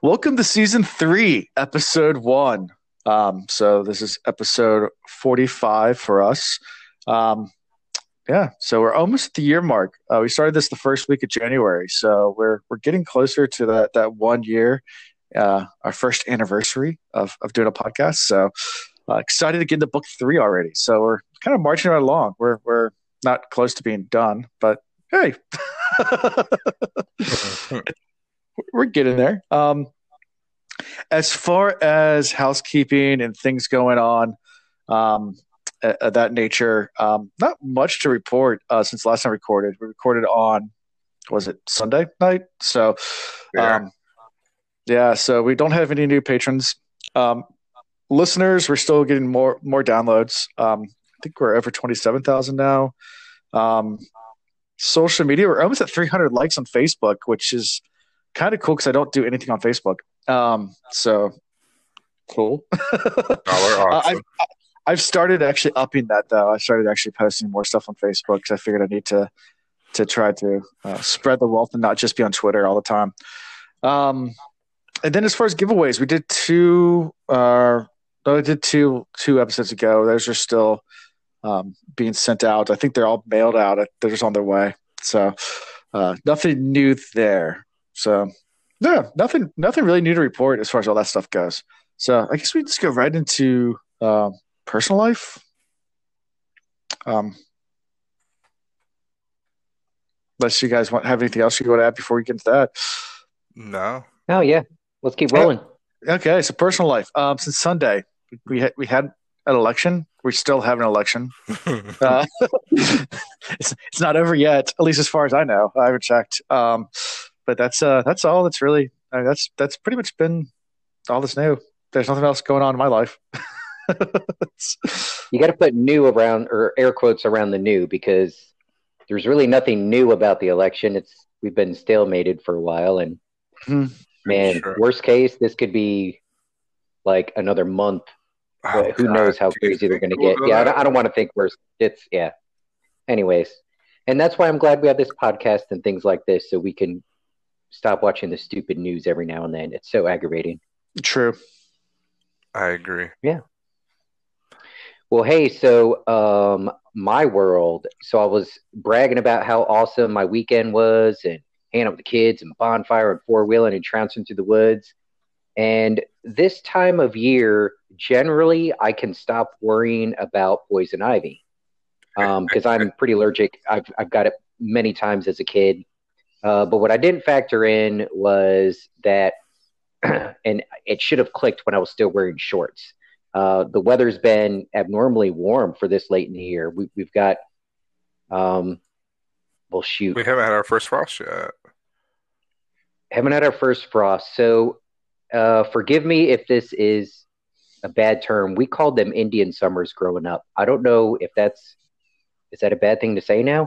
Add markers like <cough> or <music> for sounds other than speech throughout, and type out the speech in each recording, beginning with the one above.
Welcome to season three, episode one. Um, so this is episode forty-five for us. Um, yeah, so we're almost at the year mark. Uh, we started this the first week of January, so we're we're getting closer to that that one year, uh, our first anniversary of of doing a podcast. So uh, excited to get into book three already. So we're kind of marching right along. We're we're not close to being done, but hey, <laughs> <laughs> we're getting there. Um, as far as housekeeping and things going on, um, of that nature, um, not much to report uh, since last time recorded. We recorded on, was it Sunday night? So, Yeah. um, yeah. So we don't have any new patrons. Um, listeners, we're still getting more more downloads. Um, I think we're over twenty seven thousand now. Um, social media, we're almost at three hundred likes on Facebook, which is kind of cool because I don't do anything on Facebook. Um, so cool. <laughs> Awesome. I've, I've started actually upping that though. I started actually posting more stuff on Facebook because I figured I need to to try to uh, spread the wealth and not just be on Twitter all the time. Um, and then as far as giveaways, we did two. Uh, no, I did two two episodes ago. Those are still um, being sent out. I think they're all mailed out. They're just on their way. So uh, nothing new there. So yeah, nothing nothing really new to report as far as all that stuff goes. So I guess we just go right into um, personal life. Um, unless you guys want have anything else you want to add before we get into that. no. Oh yeah, let's keep rolling. Okay, so personal life. Um, since Sunday, we had we had an election. We still have an election. <laughs> Uh, <laughs> it's it's not over yet, at least as far as I know. I haven't checked. Um, but that's uh that's all. That's really I mean, that's that's pretty much been all that's new. There's nothing else going on in my life. <laughs> You got to put new around or air quotes around the new because there's really nothing new about the election. It's we've been stalemated for a while, and Hmm. man, Sure. worst case, this could be like another month. Oh, who God. knows how crazy they're going to get? Yeah, I don't, I don't want to think worse. It's yeah. Anyways, and that's why I'm glad we have this podcast and things like this, so we can stop watching the stupid news every now and then. It's so aggravating. True. I agree. Yeah. Well, hey, so um, my world. So I was bragging about how awesome my weekend was, and hanging out with the kids, and bonfire, and four wheeling, and trouncing through the woods. And this time of year, generally, I can stop worrying about poison ivy because I'm pretty allergic. I've I've got it many times as a kid. Uh, but what I didn't factor in was that, <clears throat> and it should have clicked when I was still wearing shorts. Uh, the weather's been abnormally warm for this late in the year. We, we've got, um, well, shoot, We haven't had our first frost yet. haven't had our first frost. So, uh, forgive me if this is a bad term. We called them Indian summers growing up. I don't know if that's is that a bad thing to say now?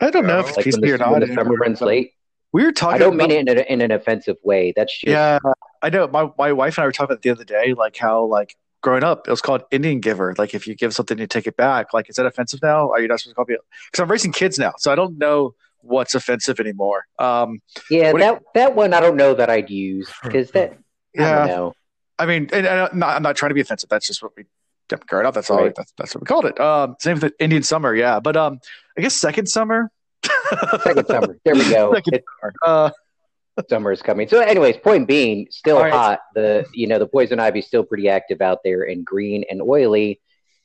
I don't know if it's Like when PC the, or not. when the summer runs late. We were talking. I don't about, mean it in, a, in an offensive way. That's just Yeah, I know. My my wife and I were talking about the other day, like how like growing up, it was called Indian giver. Like if you give something, you take it back. Like is that offensive now? Are you not supposed to call people? Because I'm raising kids now, so I don't know what's offensive anymore. Um, yeah. What- That that one I don't know that I'd use because that I yeah, don't know. I mean, and, and I'm, not, I'm not trying to be offensive. That's just what we growing up. That's all. Right. That's, that's what we called it. Um, same with the Indian summer. Yeah, but um, I guess second summer. Second summer. There we go. <laughs> Second It- Uh, summer is coming. So, anyways, point being, still All right. hot. The you know the poison ivy still pretty active out there and green and oily,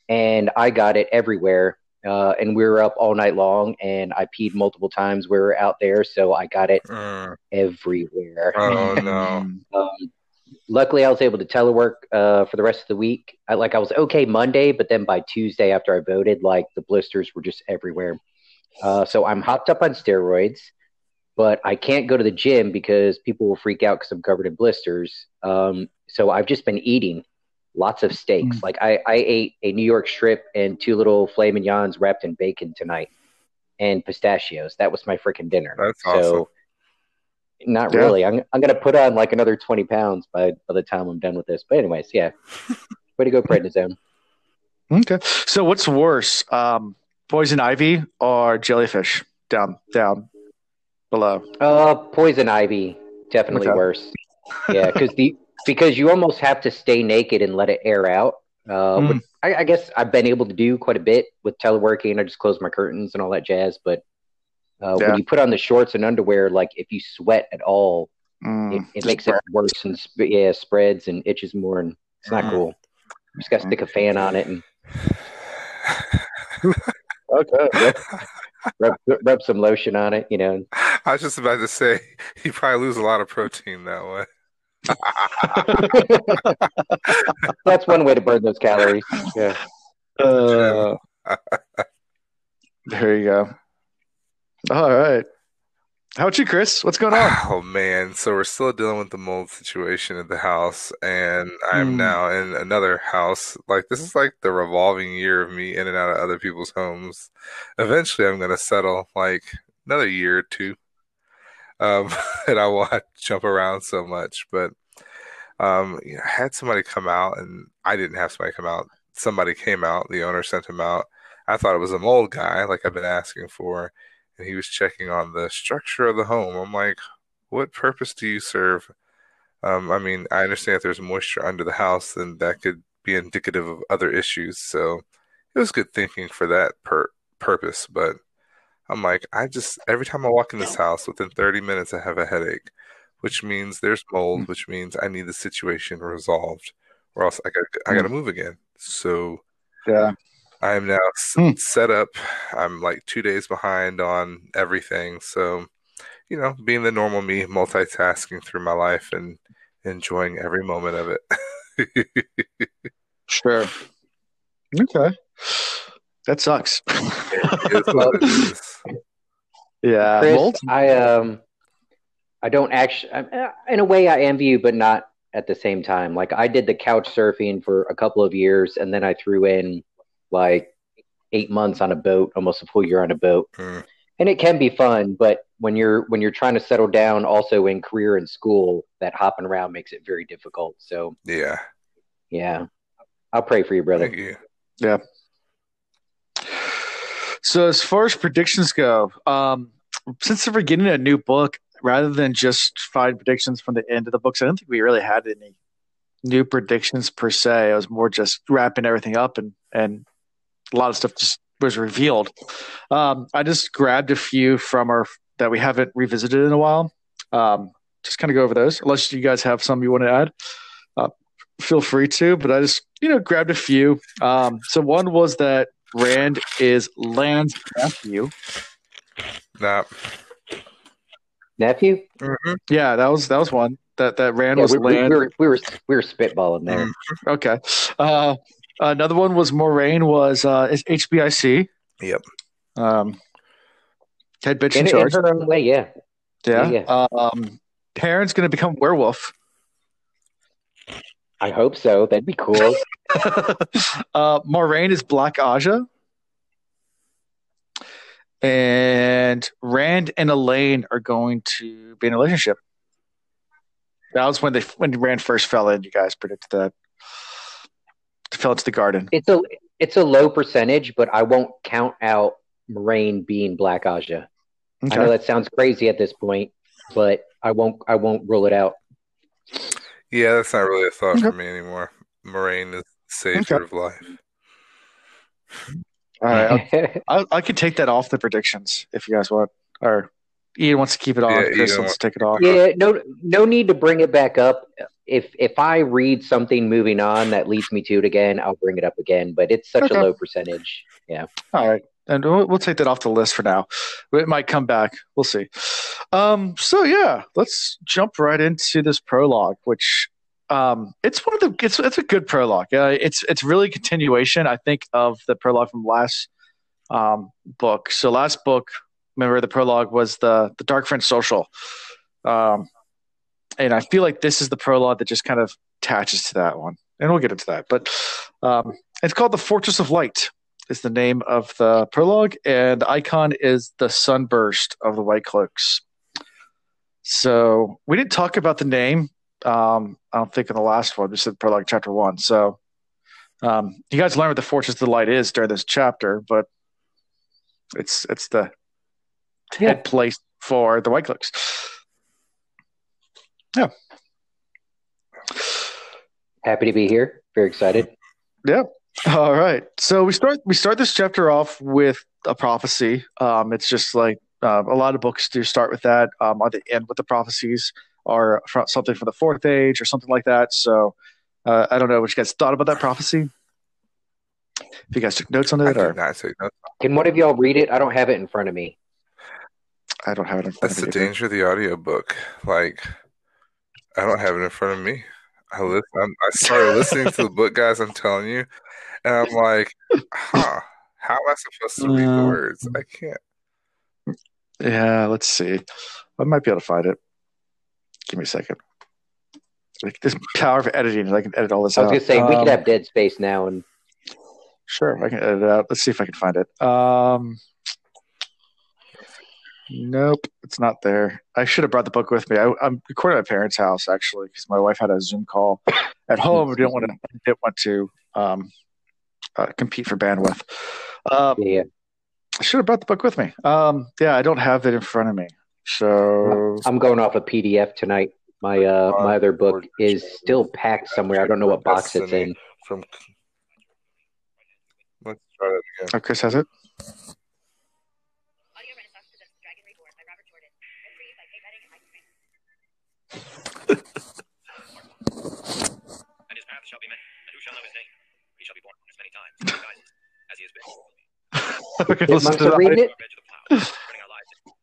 and I got it everywhere. Uh, and we were up all night long, and I peed multiple times. We were out there, so I got it Mm. everywhere. Oh no. <laughs> Um, luckily, I was able to telework uh, for the rest of the week. I, like I was okay Monday, but then by Tuesday after I voted, like the blisters were just everywhere. Uh, so I'm hopped up on steroids, but I can't go to the gym because people will freak out because I'm covered in blisters. Um, so I've just been eating lots of steaks. Mm. Like I, I ate a New York strip and two little filet mignons wrapped in bacon tonight, and pistachios. That was my freaking dinner. That's so. awesome. Not Yeah. really. I'm I'm gonna put on like another twenty pounds by by the time I'm done with this. But anyways, yeah. <laughs> Way to go, prednisone. Okay. So what's worse, um, poison ivy or jellyfish down down below? Uh, poison ivy, definitely Okay. worse. <laughs> yeah, because the because you almost have to stay naked and let it air out. Uh, Mm. I, I guess I've been able to do quite a bit with teleworking. I just close my curtains and all that jazz. But uh, Yeah. when you put on the shorts and underwear, like if you sweat at all, Mm, it, it just makes it worse and sp- yeah, spreads and itches more, and it's not Mm. cool. You just got to stick a fan on it and <laughs> Okay. rub, rub some lotion on it. You know, I was just about to say you probably lose a lot of protein that way. <laughs> that's one way to burn those calories. Yeah. Uh, <laughs> there you go. All right. How about you, Chris? What's going on? Oh man, so we're still dealing with the mold situation at the house, and I'm Hmm. now in another house. Like this is like the revolving year of me in and out of other people's homes. Eventually, I'm gonna settle like another year or two, um, <laughs> and I to jump around so much. But um, you know, I had somebody come out, and I didn't have somebody come out. Somebody came out. The owner sent him out. I thought it was a mold guy, like I've been asking for and he was checking on the structure of the home. I'm like, what purpose do you serve? Um, I mean, I understand if there's moisture under the house, then that could be indicative of other issues. So it was good thinking for that per- purpose. But I'm like, I just, every time I walk in this house, within 30 minutes, I have a headache, which means there's mold, which means I need the situation resolved, or else I got I got to move again. So Yeah. I am now Hmm. set up. I'm like two days behind on everything. So, you know, being the normal me, multitasking through my life and enjoying every moment of it. <laughs> Sure. Okay. That sucks. It is what it is. <laughs> yeah. Chris. I um, I don't actually. In a way, I envy you, but not at the same time. Like I did the couch surfing for a couple of years, and then I threw in like eight months on a boat, almost a full year on a boat, Mm. and it can be fun. But when you're when you're trying to settle down, also in career and school, that hopping around makes it very difficult. So Yeah. yeah, I'll pray for you, brother. Thank you. So as far as predictions go, um, since we're getting a new book, rather than just five predictions from the end of the books, I don't think we really had any new predictions per se. It was more just wrapping everything up, and and a lot of stuff just was revealed. Um, I just grabbed a few from our that we haven't revisited in a while. Um, just kind of go over those, unless you guys have some you want to add. Uh, feel free to, but I just you know grabbed a few. Um, so one was that Rand is Lan's nephew. Nah. Nephew, Mhm. Yeah, that was that was one. That that Rand yeah, was we, we, Land. we were we were we were spitballing there. Mm. Okay. Uh, another one was Moiraine was uh, is HBIC. Yep. Um, head bitch in, In, in her own way, yeah. yeah. yeah. Um, Perrin's going to become werewolf. I hope so. That'd be cool. <laughs> uh, Moiraine is Black Ajah. And Rand and Elayne are going to be in a relationship. That was when they when Rand first fell in. You guys predicted that. Fell into the garden. it's a it's a low percentage, but I won't count out Moiraine being Black Ajah. I know that sounds crazy at this point, but I won't I won't rule it out. Yeah, that's not really a thought for me anymore. Moiraine is the savior of life. All right. I, <laughs> I could take that off the predictions if you guys want. Or Ian wants to keep it on. Yeah, Chris wants to take it off. yeah, no no need to bring it back up. If if I read something moving on that leads me to it again, I'll bring it up again. But it's such Okay. a low percentage. Yeah. All right. And we'll, we'll take that off the list for now. It might come back. We'll see. Um, so yeah, let's jump right into this prologue, which um, it's one of the it's it's a good prologue. Uh, it's it's really a continuation, I think, of the prologue from last um, book. So last book, remember the prologue was the the Dark Friend Social, um, and I feel like this is the prologue that just kind of attaches to that one, and we'll get into that. But um, it's called the Fortress of Light is the name of the prologue, and the icon is the sunburst of the White Cloaks. So we didn't talk about the name. Um, I don't think in the last one. We said prologue chapter one. So um, you guys learn what the Fortress of the Light is during this chapter, but it's it's the Yeah. head place for the White Cloaks. Yeah. Happy to be here. Very excited. Yeah. All right. So we start we start this chapter off with a prophecy. Um, it's just like uh, a lot of books do start with that. Um, or they end with the prophecies, or from something from the fourth age, or something like that. So uh, I don't know what you guys thought about that prophecy. If you guys took notes on I it, did or not take notes. Can one of y'all read it? I don't have it in front of me. I don't have it in front That's of the either. danger of the audiobook. Like, I don't have it in front of me. I listen. I'm, I started listening to the book, guys. I'm telling you, and I'm like, huh? How am I supposed to read the Uh, words? I can't. Yeah, let's see. I might be able to find it. Give me a second. Like this power of editing, I can edit all this out. I was out. gonna say we Um, could have dead space now, and Sure, I can edit it out. Let's see if I can find it. Um, nope, it's not there. I should have brought the book with me. I, I'm recording at my parents' house actually because my wife had a Zoom call at <laughs> home. We didn't want to didn't want to um, uh, compete for bandwidth. Um, yeah, I should have brought the book with me. Um, yeah, I don't have it in front of me. So I'm going off a PDF tonight. My uh, my other book is still packed somewhere. I don't know what box it's in. From let's try that again. oh, Chris has it. Audio Renaissance presents Dragon Reborn by Robert Jordan. Read for you by Kate Reading and Mike Smith. And his path shall be many, and who shall know his name? He shall be born as many times, in many guises, as he has been. okay, listen to that. read it? Our edge of the plow, running our lives in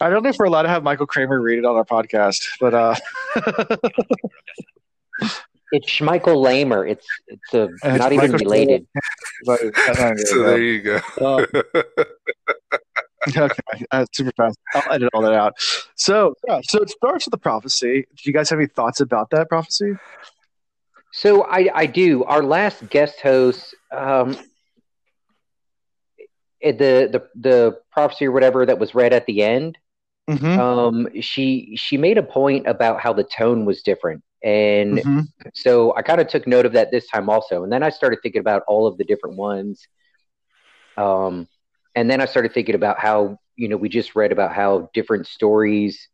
I don't know if we're allowed to have Michael Kramer read it on our podcast, but uh, the of destiny. It's Schmeichel Lamer. It's it's a, it's not even Michael related. but I. <laughs> So there you go. Uh, <laughs> okay, uh, super fast. I'll edit all that out. So yeah, so it starts with the prophecy. Do you guys have any thoughts about that prophecy? So I I do. Our last guest host, um, eh, the the the prophecy or whatever that was read at the end. Mm-hmm. Um, she she made a point about how the tone was different, and Mhm. so I kind of took note of that this time also. And then I started thinking about all of the different ones. Um, and then I started thinking about how, you know, we just read about how different stories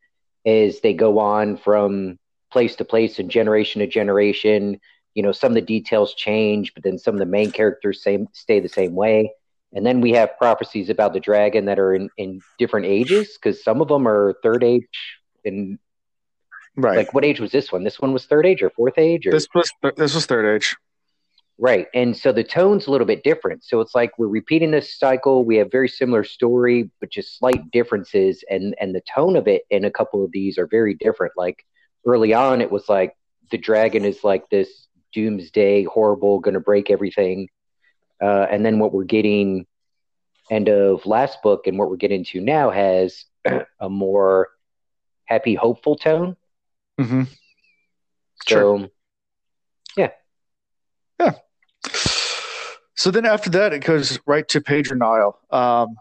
as they go on from place to place and generation to generation, you know, some of the details change, but then some of the main characters same stay the same way. And then we have prophecies about the dragon that are in, in different ages, because some of them are third age and Right. like what age was this one? This one was third age or fourth age or this was this was third age. Right. And so the tone's a little bit different. So it's like we're repeating this cycle. We have very similar story, but just slight differences. And and the tone of it in a couple of these are very different. Like early on, it was like the dragon is like this doomsday, horrible, going to break everything. Uh, and then what we're getting end of last book and what we're getting to now has <clears throat> a more happy, hopeful tone. Mm-hmm. So So then after that, it goes right to Pedron Niall, um,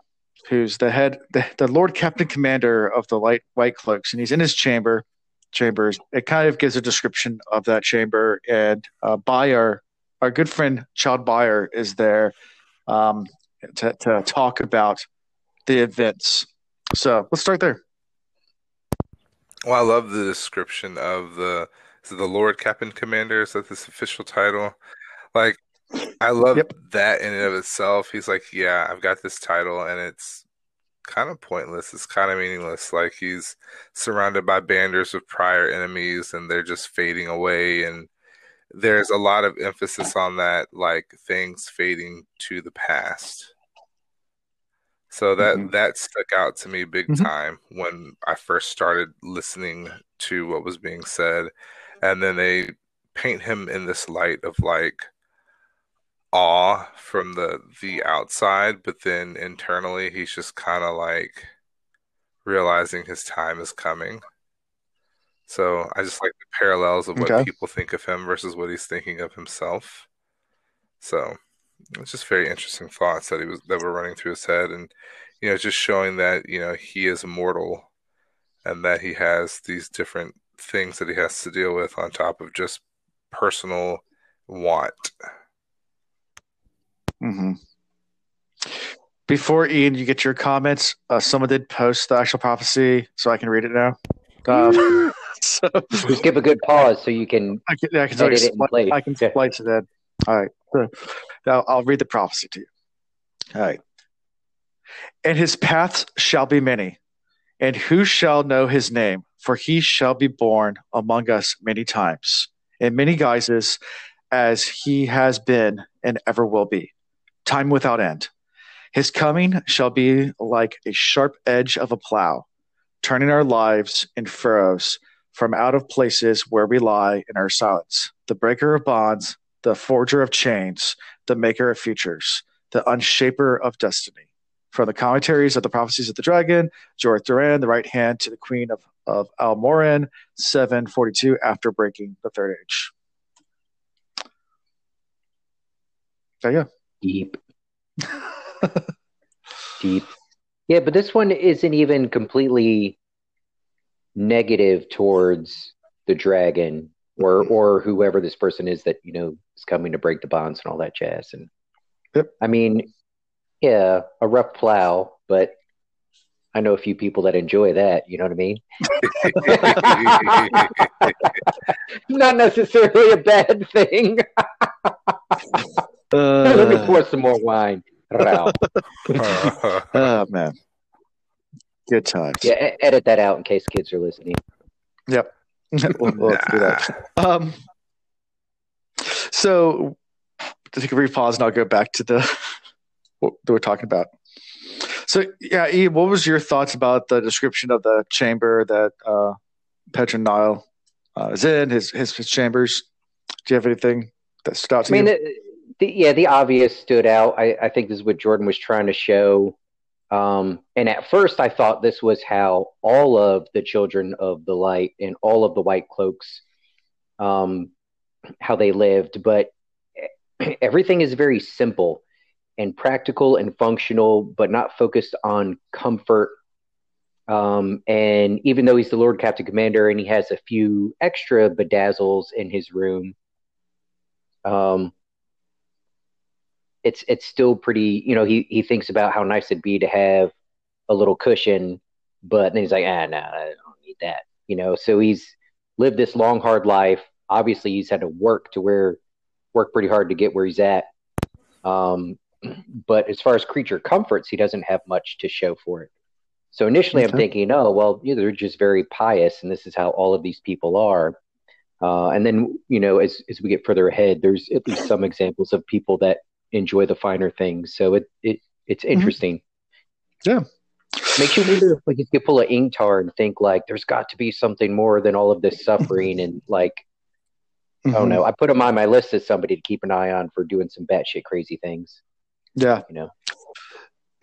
who's the head, the, the Lord Captain Commander of the Light White Cloaks, and he's in his chamber. Chambers. It kind of gives a description of that chamber, and uh, Byar, our good friend Child Byar, is there um, to to talk about the events. So let's start there. Well, I love the description of the the Lord Captain Commander. Is that this official title? Like, I love Yep. that in and of itself. He's like, yeah, I've got this title, and it's kind of pointless. It's kind of meaningless. Like he's surrounded by banders of prior enemies, and they're just fading away. And there's a lot of emphasis on that, like things fading to the past. So that Mhm. that stuck out to me big Mhm. time when I first started listening to what was being said, and then they paint him in this light of like awe from the the outside, but then internally he's just kind of like realizing his time is coming. So I just like the parallels of what Okay. people think of him versus what he's thinking of himself. So it's just very interesting thoughts that he was that were running through his head, and you know, just showing that you know he is mortal, and that he has these different things that he has to deal with on top of just personal want. Hmm Before Ian, you get your comments. Uh, someone did post the actual prophecy, so I can read it now. Um, <laughs> so Just give a good pause so you can. I can, I can, Edit it and spli- play. I can Yeah. splice it in. All right. So now I'll read the prophecy to you. All right. And his paths shall be many, and who shall know his name? For he shall be born among us many times, in many guises, as he has been and ever will be, time without end. His coming shall be like a sharp edge of a plow, turning our lives in furrows from out of places where we lie in our silence. The breaker of bonds, the forger of chains, the maker of futures, the unshaper of destiny. From the commentaries of the prophecies of the dragon, Jorah Duran, the right hand to the queen of, of Almoren, 742 after breaking the third age. So yeah. Deep. <laughs> Deep. Yeah, but this one isn't even completely negative towards the dragon or mm-hmm. or whoever this person is that you know is coming to break the bonds and all that jazz. And Yep. I mean, yeah, a rough plow, but I know a few people that enjoy that. You know what I mean? <laughs> <laughs> Not necessarily a bad thing. Let me Uh, pour some more wine. Ralph. <laughs> <laughs> oh man. Good times. Yeah, edit that out in case kids are listening. Yep. we'll, we'll have to do that. <laughs> Um, so to take a brief pause, and I'll go back to the what that we're talking about. So yeah, what was your thoughts about the description of the chamber that uh, Pedron Niall uh, is in? His, his his chambers. Do you have anything that stood out I to mean, you? the, the, yeah, the obvious stood out. I, I think this is what Jordan was trying to show. Um, and at first, I thought this was how all of the children of the light and all of the white cloaks, um, how they lived. But <clears throat> everything is very simple and practical and functional, but not focused on comfort. Um, and even though he's the Lord Captain Commander and he has a few extra bedazzles in his room, um, it's it's still pretty. You know, he he thinks about how nice it'd be to have a little cushion, but then he's like, ah, no, I don't need that. You know, so he's lived this long, hard life. Obviously, he's had to work to where work pretty hard to get where he's at. Um, but as far as creature comforts, he doesn't have much to show for it. So initially, I'm thinking, oh well, yeah, they're just very pious, and this is how all of these people are. Uh, and then, you know, as as we get further ahead, there's at least some examples of people that enjoy the finer things. So it it it's interesting. Yeah. Makes you wonder if we could get full of Ingtar and think like there's got to be something more than all of this suffering and like I Mhm. don't know. I put him on my list as somebody to keep an eye on for doing some batshit crazy things. Yeah. You know.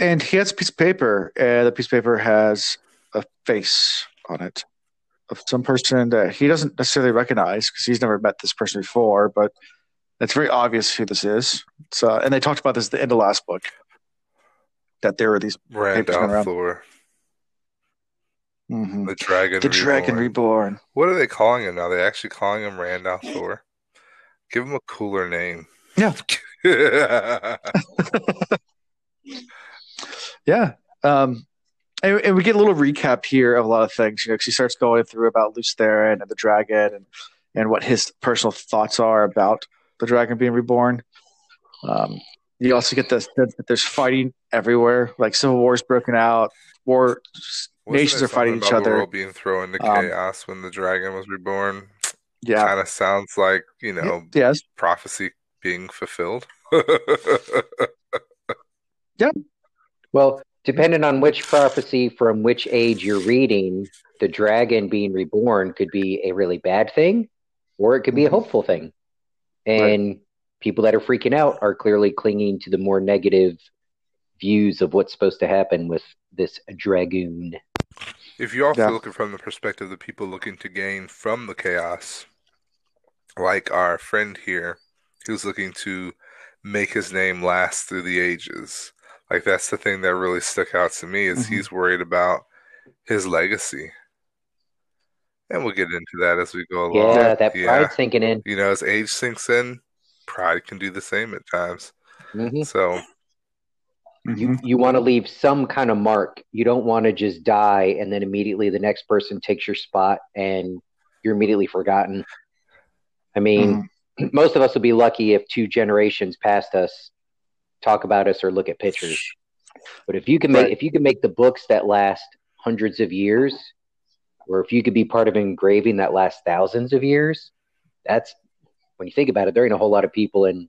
And he has a piece of paper, and the piece of paper has a face on it of some person that he doesn't necessarily recognize because he's never met this person before, but it's very obvious who this is. So, and they talked about this at the end of last book that there are these Papers going around. Randolph Thor, mhm. the dragon. the dragon reborn. reborn. What are they calling him now? They actually calling him Randolph Thor. Give him a cooler name. Yeah. <laughs> <laughs> Yeah. Um, and, and we get a little recap here of a lot of things. You know, 'cause he starts going through about Lews Therin and the dragon and, and what his personal thoughts are about the dragon being reborn. Um, you also get the sense that there's fighting everywhere, like civil wars broken out, war Wasn't nations are fighting something each about the other. world being thrown into Um, chaos when the dragon was reborn. Yeah. Kind of sounds like you know Yes. prophecy being fulfilled. <laughs> Yeah. Well, depending on which prophecy from which age you're reading, the dragon being reborn could be a really bad thing, or it could be a Mhm. hopeful thing. And people that are freaking out are clearly clinging to the more negative views of what's supposed to happen with this dragoon. If you also Yeah. look at from the perspective of the people looking to gain from the chaos, like our friend here, who's looking to make his name last through the ages. Like that's the thing that really stuck out to me is Mhm. he's worried about his legacy. And we'll get into that as we go along. Yeah, that Yeah. pride sinking in. You know, as age sinks in, pride can do the same at times. hmm So You you want to leave some kind of mark. You don't want to just die and then immediately the next person takes your spot and you're immediately forgotten. I mean, most of us will be lucky if two generations past us talk about us or look at pictures. But if you can make Right. if you can make the books that last hundreds of years, or if you could be part of an engraving that lasts thousands of years, that's when you think about it, there ain't a whole lot of people in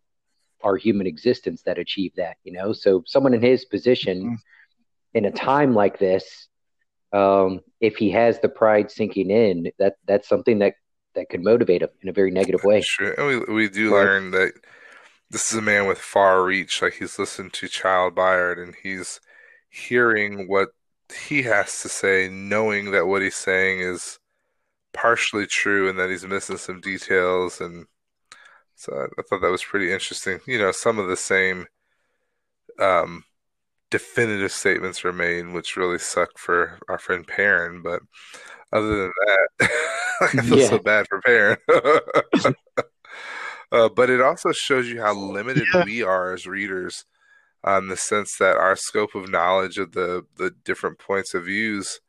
our human existence that achieve that, you know. So someone in his position Mhm. in a time like this, um, if he has the pride sinking in, that that's something that that could motivate him in a very negative way. Sure. And we we do Right. learn that this is a man with far reach. Like he's listened to Child Byar and he's hearing what he has to say, knowing that what he's saying is partially true and that he's missing some details. And so I, I thought that was pretty interesting. You know, some of the same um, definitive statements were made, which really suck for our friend Perrin. But other than that, <laughs> I feel Yeah. so bad for Perrin. <laughs> uh, but it also shows you how limited Yeah. we are as readers, in the sense that our scope of knowledge of the the different points of views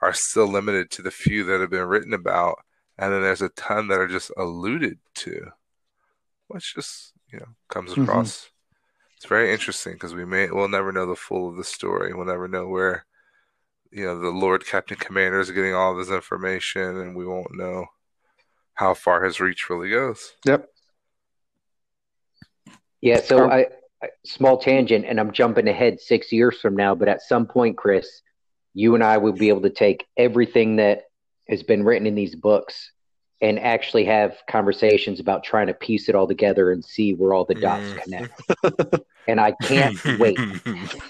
are still limited to the few that have been written about, and then there's a ton that are just alluded to, which just you know comes Mhm. across. It's very interesting because we may we'll never know the full of the story. We'll never know where you know the Lord Captain Commander is getting all of his information, and we won't know how far his reach really goes. Yep. Yeah, so I, I small tangent, and I'm jumping ahead six years from now, but at some point, Chris, you and I will be able to take everything that has been written in these books and actually have conversations about trying to piece it all together and see where all the dots Mm. connect. And I can't wait.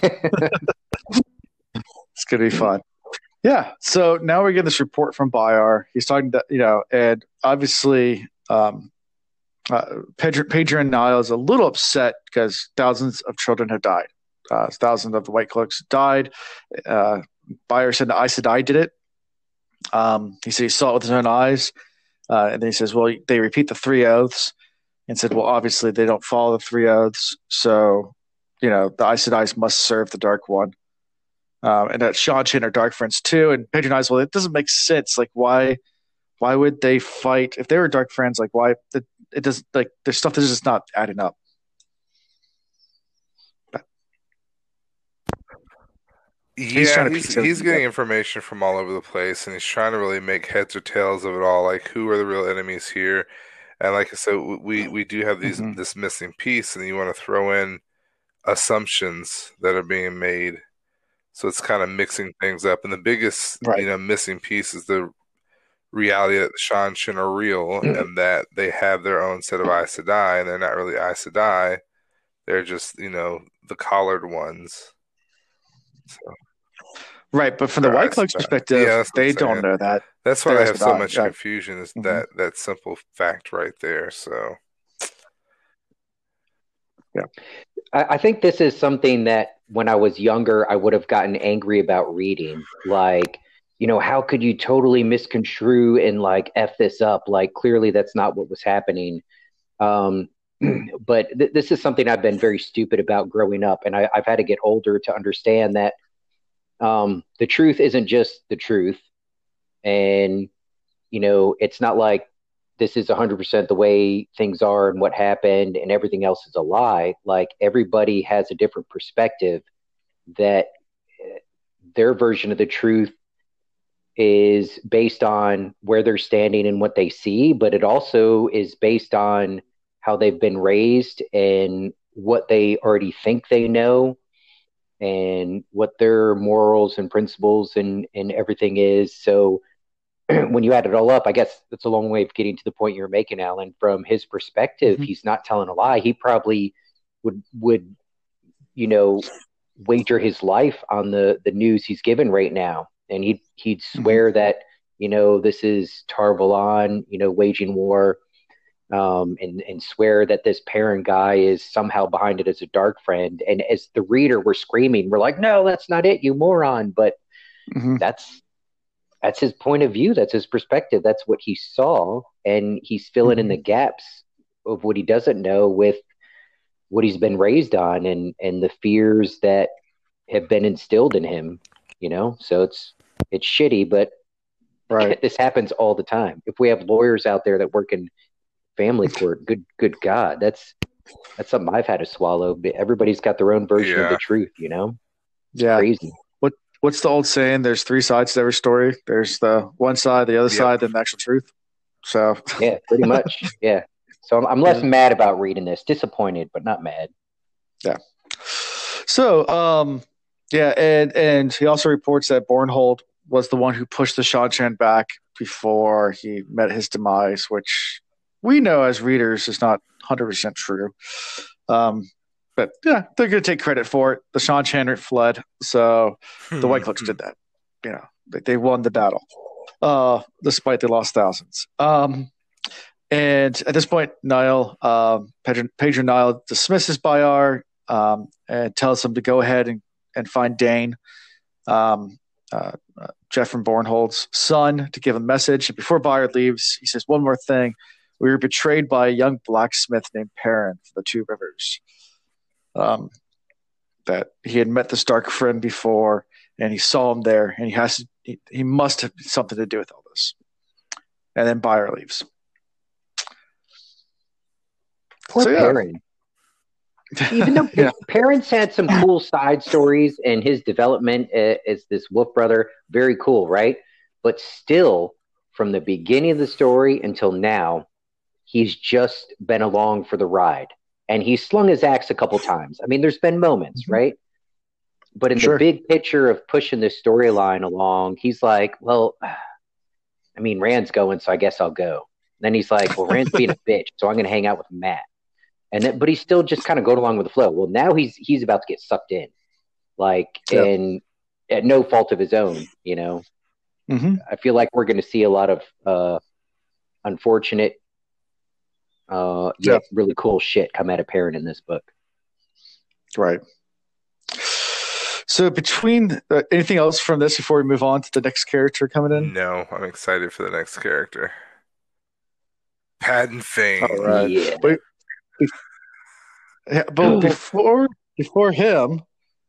<laughs> It's gonna be fun. Yeah. So now we get this report from Byar. He's talking to you know, and obviously, um, uh, Pedron, Pedron Niall is a little upset because thousands of children have died. Uh, thousands of the White Cloaks died. Uh, Byar said the Aes Sedai did it. Um, he said he saw it with his own eyes, uh, and then he says, "Well, they repeat the three oaths," and said, "Well, obviously they don't follow the three oaths, so you know the Aes Sedai must serve the Dark One." um, and that Seanchan are dark friends too. And Pedro patronize, well, it doesn't make sense. Like, why, why would they fight if they were dark friends? Like, why? It, it does like there's stuff that's just not adding up. Yeah, trying to he's, he's getting information from all over the place, and he's trying to really make heads or tails of it all. Like, who are the real enemies here? And like I said, we we do have these Mhm. this missing piece, and you want to throw in assumptions that are being made. So it's kind of mixing things up. And the biggest, Right. you know, missing piece is the reality that the Seanchan are real Mm. and that they have their own set of Aes Sedai, and they're not really Aes Sedai. They're just, you know, the collared ones. So Right, but from the White Aes Cloaks perspective, Yeah, that's what I'm they don't saying. know that. That's why They're they have so much yeah. confusion is Mhm. that that simple fact right there. So I, I think this is something that when I was younger, I would have gotten angry about reading. Like, you know, how could you totally misconstrue and like F this up? Like, clearly that's not what was happening. Um, <clears throat> but th- this is something I've been very stupid about growing up. And I, I've had to get older to understand that um, the truth isn't just the truth. And, you know, it's not like this is 100% the way things are and what happened and everything else is a lie like everybody has a different perspective that uh, their version of the truth is based on where they're standing and what they see but it also is based on how they've been raised and what they already think they know and what their morals and principles and and everything is so <clears throat> when you add it all up, I guess that's a long way of getting to the point you're making, Alan. From his perspective, Mhm. he's not telling a lie. He probably would would you know wager his life on the the news he's given right now, and he'd he'd swear that you know this is Tar Valon, you know, waging war, um, and and swear that this Perrin guy is somehow behind it as a dark friend. And as the reader, we're screaming, we're like, no, that's not it, you moron. But Mhm. that's that's his point of view that's his perspective that's what he saw and he's filling in the gaps of what he doesn't know with what he's been raised on and and the fears that have been instilled in him you know so it's it's shitty but Right. <laughs> this happens all the time. If we have lawyers out there that work in family court, good good God, that's that's something I've had to swallow. But everybody's got their own version of the truth, you know? Yeah. Crazy. what What's the old saying? There's three sides to every story. There's the one side, the other Yep. side, then the actual truth. So <laughs> Yeah, pretty much. yeah. So I'm, I'm less mad about reading this. Disappointed, but not mad. Yeah so, um, yeah, and and he also reports that Bornhald was the one who pushed the Seanchan back before he met his demise, which we know as readers is not 100% true. Um, but yeah, they're going to take credit for it. The Seanchan fled, so the White Cloaks did that. You know, they, they won the battle, uh, despite they lost thousands. Um, and at this point, Niall, um, Pedron, Pedron Niall dismisses Byar um, and tells him to go ahead and, and find Dain, um, uh, uh, Geofram Bornhald's son, to give him a message. And before Byar leaves, he says, One more thing. We were betrayed by a young blacksmith named Perrin for the Two Rivers. Um, that he had met this dark friend before and he saw him there and he has to, he, he must have something to do with all this. And then Bayard leaves. Poor So, yeah. Perrin. Even though <laughs> Yeah. Perrin's had some cool side stories and his development uh, as this wolf brother, very cool, right? But still, from the beginning of the story until now, he's just been along for the ride. And he's slung his axe a couple times. I mean, there's been moments, Mhm. right? But in Sure. the big picture of pushing this storyline along, he's like, well, I mean, Rand's going, so I guess I'll go. Then he's like, well, Rand's being a <laughs> bitch, so I'm going to hang out with Mat. And then, but he's still just kind of going along with the flow. Well, now he's he's about to get sucked in, like, Yeah. and at no fault of his own. You know, hmm I feel like we're going to see a lot of uh, unfortunate, uh, Yeah. yet really cool shit come out of Perrin in this book. Right. So between uh, anything else from this before we move on to the next character coming in? No, I'm excited for the next character. Padan Fain. All right. Yeah, Yeah, but before before him,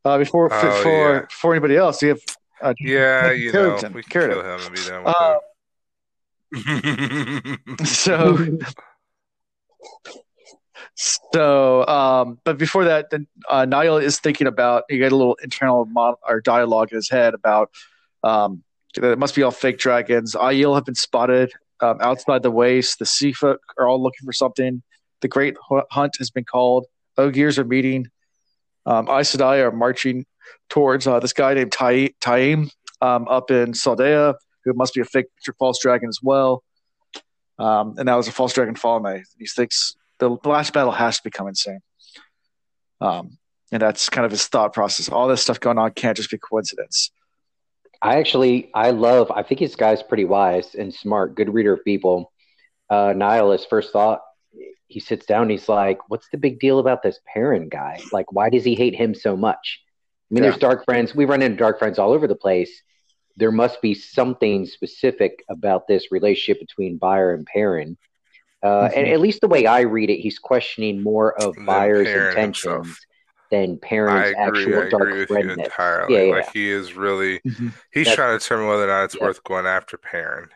uh, before Oh, before yeah. before anybody else, you have uh, Yeah, you know, we can Carrington. kill him and be done with Uh, him. <laughs> <laughs> So so um, but before that, then uh, Niall is thinking about he got a little internal mon- or dialogue in his head about um, that it must be all fake dragons. Aiel have been spotted um, outside the waste. The Seafolk are all looking for something. The Great Hunt has been called. Ogiers are meeting. Um, Aes Sedai are marching towards uh, this guy named Tai Taim um, up in Saldea, who must be a fake false dragon as well. Um, and that was a false dragon Falme. He thinks the last battle has to be coming soon. Um, and that's kind of his thought process. All this stuff going on can't just be coincidence. I actually I love. I think this guy's pretty wise and smart, good reader of people. Uh, Niall, first thought, he sits down. And he's like, "What's the big deal about this Perrin guy? Like, why does he hate him so much? I mean, Yeah. there's dark friends. We run into dark friends all over the place. There must be something specific about this relationship between Byar and Perrin. Uh, And Mhm. at least the way I read it, he's questioning more of Than Byar's intentions himself. than I Perrin's agree. I actual agree dark with you friendness. entirely. Yeah, yeah. Like he is really Mhm. he's trying to determine whether or not it's worth going after Perrin.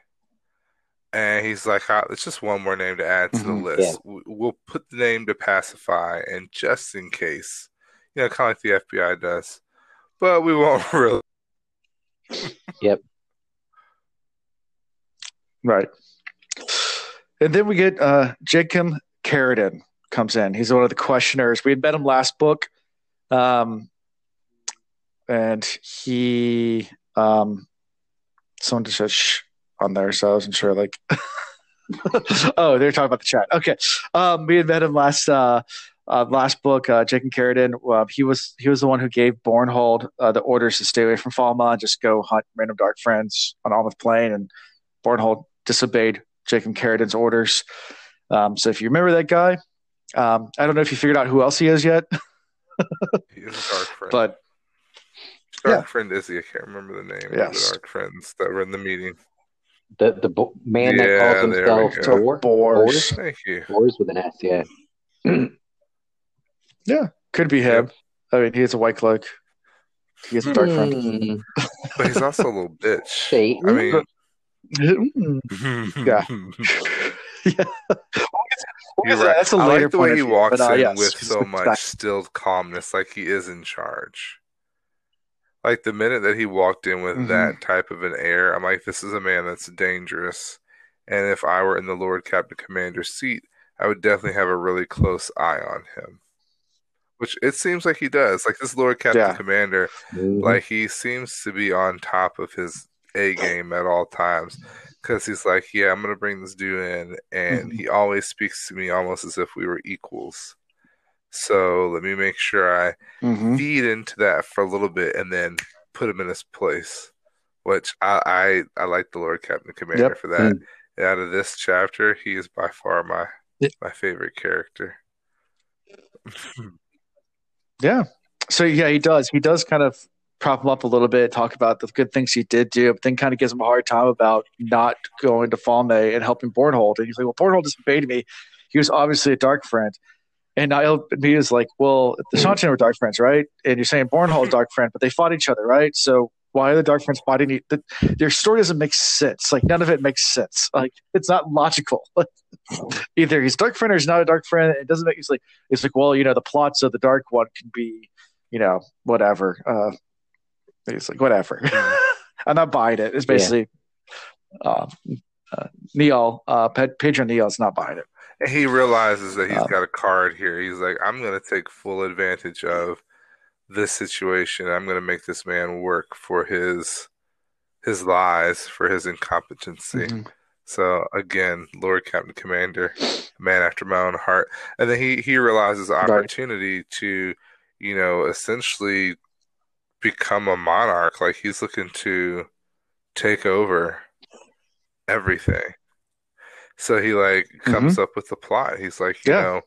And he's like, it's just one more name to add to the Mhm. list. W- We'll put the name to pacify, and just in case, you know, kind of like the FBI does, but we won't <laughs> really. Yep. Right. And then we get uh, Jaichim Carridin comes in. He's one of the questioners. We had met him last book. Um, and he, um, someone just said shh on there, so I wasn't sure. Like, <laughs> oh, they're talking about the chat. Okay. Um, we had met him last, uh, uh, last book, uh, Jaichim Carridin. Uh, he was he was the one who gave Bornhald uh, the orders to stay away from Falme and just go hunt random dark friends on Almoth Plain. And Bornhald disobeyed Jaichim Carridin's orders. Um, so if you remember that guy, um, I don't know if you figured out who else he is yet, <laughs> He is a dark friend. but dark yeah. friend Izzy. I can't remember the name of Yes. the dark friends that were in the meeting. The the bo- man Yeah, that calls himself go. Boar. Bors. Thank you. Bors with an S, yeah. <clears throat> yeah, Could be him. I mean, he is a white cloak. He has a dark friend. Hmm, But he's also a little bitch. Satan? I mean, Yeah. <laughs> <laughs> yeah. We'll get to- we'll get You're right. That's a I later like the way point he walks but, uh, in yes, with so <laughs> much back- stilled calmness, like he is in charge. Like the minute that he walked in with Mhm. that type of an air, I'm like, this is a man that's dangerous. And if I were in the Lord Captain Commander's seat, I would definitely have a really close eye on him. Which it seems like he does. Like this Lord Captain Yeah. Commander, Mhm. like he seems to be on top of his A game at all times because he's like, yeah, I'm gonna bring this dude in, and Mhm. he always speaks to me almost as if we were equals. So let me make sure I Mhm. feed into that for a little bit and then put him in his place. Which I I, I like the Lord Captain Commander Yep. for that. And out of this chapter, he is by far my Yeah. my favorite character. <laughs> Yeah. So yeah, he does. He does kind of prop him up a little bit, talk about the good things he did do, but then kind of gives him a hard time about not going to Falme and helping Bornhald. And he's like, "Well, Bornhald disobeyed me. He was obviously a dark friend." And Niall is like, "Well, the Seanchan were dark friends, right? And you're saying Bornhald's dark friend, but they fought each other, right? So why are the dark friends fighting? each- the- Their story doesn't make sense. Like none of it makes sense. Like it's not logical. <laughs> Either he's dark friend or he's not a dark friend. It doesn't make. It's like it's like, well, you know, the plots of the dark one can be, you know, whatever. Uh, it's like whatever. <laughs> I'm not buying it. It's basically uh, uh, Niall, uh, Pe- Pedron Niall's not buying it. And he realizes that he's Um, got a card here. He's like, I'm going to take full advantage of this situation. I'm going to make this man work for his his lies, for his incompetency. Mhm. So again, Lord Captain Commander, man after my own heart. And then he he realizes the Right. opportunity to, you know, essentially become a monarch. Like he's looking to take over everything. So he like comes up with the plot. He's like, you Yeah. know,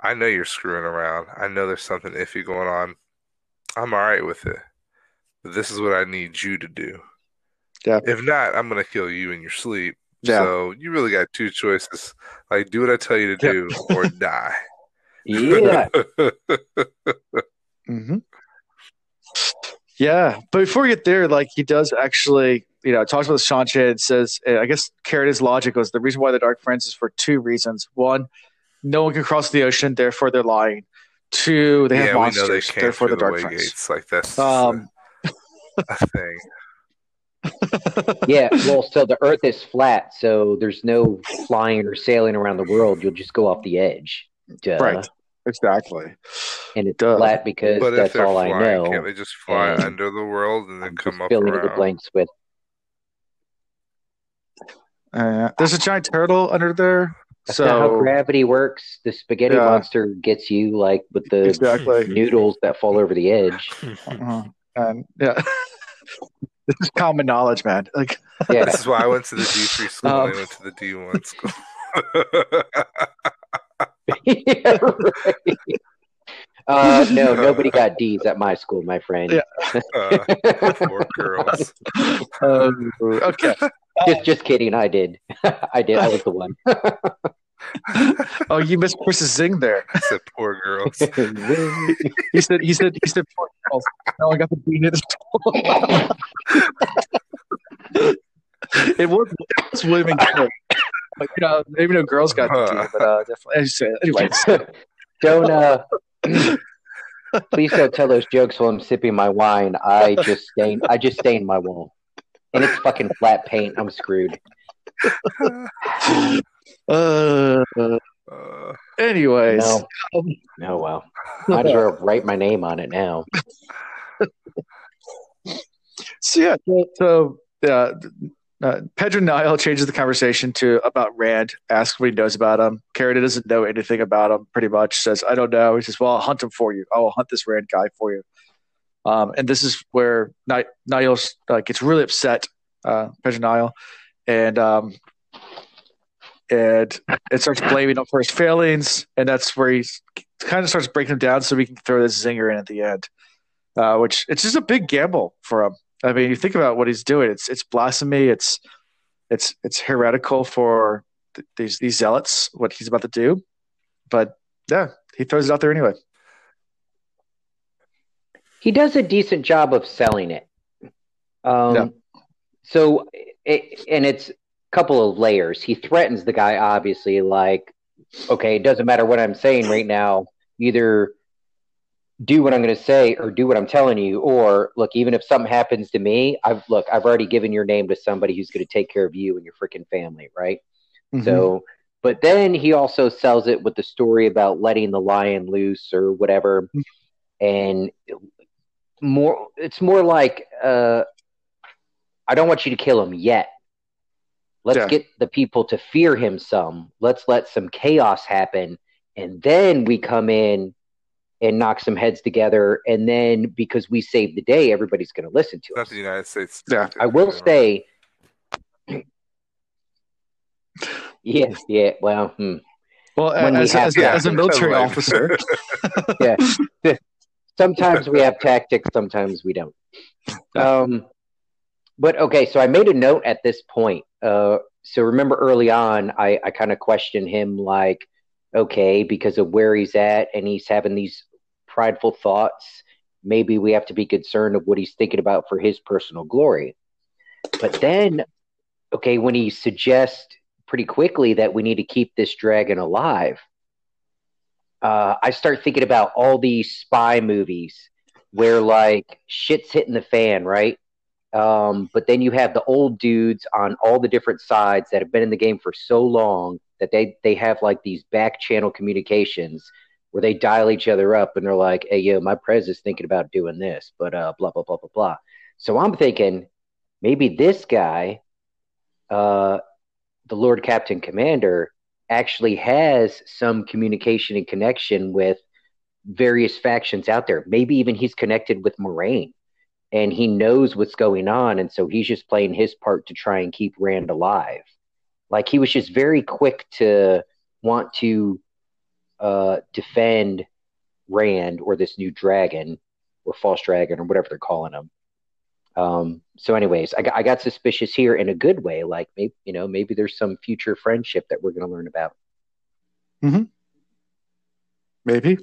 I know you're screwing around. I know there's something iffy going on. I'm all right with it. But this is what I need you to do. Yeah. If not, I'm gonna kill you in your sleep. Yeah. So you really got two choices. Like do what I tell you to Yep. do or die. <laughs> Yeah. <laughs> hmm Yeah, but before we get there, like he does actually, you know, talks about the Seanchan and says, uh, I guess Carrot's logic was the reason why the Dark Friends is for two reasons. One, no one can cross the ocean, therefore they're lying. Two, they have yeah, we monsters, they therefore the the Dark way Friends. gates. Like that's Um, a <laughs> thing. yeah. Well, so the Earth is flat, so there's no flying or sailing around the world. You'll just go off the edge. Duh. right, exactly. And it's Duh. flat because But if that's they're all flying, I know. can't they just fly And under the world and then I'm come just up filling in the blanks with Uh, there's a giant turtle under there, That's not how so gravity works. The spaghetti Yeah. monster gets you like with the exactly. noodles that fall over the edge. <laughs> Uh-huh. And yeah, <laughs> this is common knowledge, man. Like, Yeah. This is why I went to the D three school Um, and I went to the D one school. <laughs> <laughs> yeah, right. <laughs> Uh, no, nobody got D's at my school, my friend. Yeah. <laughs> uh, poor girls. um, okay. Just, just kidding. I did. I did. I was the one. Oh, you missed Chris's zing there. I said poor girls. He said, he said, he said, poor girls. No I got the beat in the school. it was, it was William and Clark. But, you know, maybe no girls got the D, but uh, definitely. As you anyways. <laughs> don't uh <clears throat> please don't tell those jokes while I'm sipping my wine. I just stain, I just stained my wall. And it's fucking flat paint. I'm screwed. Uh, <sighs> Uh, anyways, No. um, Oh well. Might as well write my name on it now. <laughs> so yeah, so, so uh, Pedron Niall changes the conversation to about Rand, asks what he knows about him. Carrot doesn't know anything about him, pretty much. Says, I don't know. He says, Well, I'll hunt him for you. I will hunt this Rand guy for you. Um, and this is where Ni- Niall uh, gets really upset, uh, Pedron Niall, and um, and it starts blaming him for his failings, and that's where he kind of starts breaking him down so we can throw this zinger in at the end, uh, which it's just a big gamble for him. I mean, you think about what he's doing; it's it's blasphemy, it's it's it's heretical for th- these these zealots what he's about to do, but yeah, he throws it out there anyway. He does a decent job of selling it. Um Yeah. so it, and it's a couple of layers. He threatens the guy, obviously, like, okay, it doesn't matter what I'm saying right now. Either do what I'm going to say or do what I'm telling you, or look, even if something happens to me, I've look, I've already given your name to somebody who's going to take care of you and your freaking family, right? Mhm. So, but then he also sells it with the story about letting the lion loose or whatever, and more. It's more like, uh, I don't want you to kill him yet. Let's Yeah. get the people to fear him some. Let's let some chaos happen, and then we come in and knock some heads together. And then because we saved the day, everybody's going to listen to Not us. the United States. Yeah. I will say, <clears throat> yeah, yeah. Well, hmm. well, when we as, have as, that. as a military <laughs> officer. <laughs> yeah. sometimes we have tactics, sometimes we don't. Um, but okay, so I made a note at this point. Uh, so remember early on, I, I kind of questioned him, like, okay, because of where he's at, and he's having these prideful thoughts. Maybe we have to be concerned of what he's thinking about for his personal glory. But then, okay, when he suggests pretty quickly that we need to keep this dragon alive, uh, I start thinking about all these spy movies where like shit's hitting the fan, right? Um, but then you have the old dudes on all the different sides that have been in the game for so long that they they have like these back channel communications where they dial each other up and they're like, "Hey, yo, my pres is thinking about doing this, but uh, blah blah blah blah blah." So I'm thinking maybe this guy, uh, the Lord Captain Commander, actually has some communication and connection with various factions out there. Maybe even he's connected with Moiraine and he knows what's going on. And so he's just playing his part to try and keep Rand alive. Like he was just very quick to want to uh, defend Rand or this new dragon or false dragon or whatever they're calling him. Um, so, anyways, I got, I got suspicious here in a good way. Like, maybe you know, maybe there's some future friendship that we're going to learn about. maybe.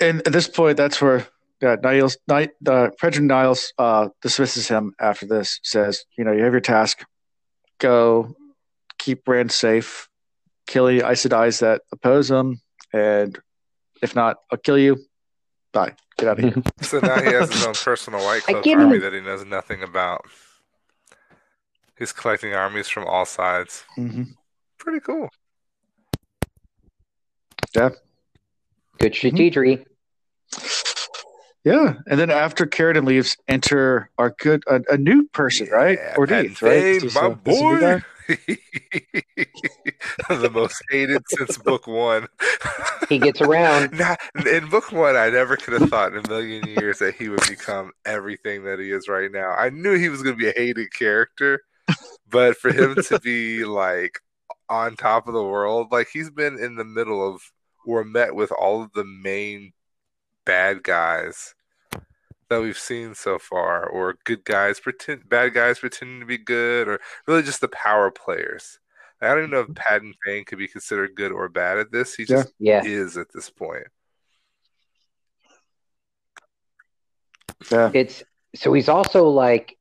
And at this point, that's where yeah, Niles, Ni- uh, President Niles uh, dismisses him after this. Says, you know, you have your task. Go, keep Rand safe, kill the Aes Sedais that oppose him, and if not, I'll kill you. Bye. Get out of here. <laughs> So now he has his own personal White <laughs> Cloak army even- that he knows nothing about. He's collecting armies from all sides. hmm Pretty cool. Yeah. Good strategy. Yeah, and then after Carridin leaves, enter our good a, a new person, right? Yeah, Ordeith, Padan right? Fain, my uh, a boy. <laughs> the most hated since book one. He gets around. <laughs> Nah, in book one, I never could have thought in a million years that he would become everything that he is right now. I knew he was going to be a hated character, but for him to be like on top of the world, like he's been in the middle of or met with all of the main bad guys that we've seen so far, or good guys pretend bad guys pretending to be good, or really just the power players. I don't even know if Padan Fain could be considered good or bad at this. He just Yeah. is at this point. Yeah, It's so he's also like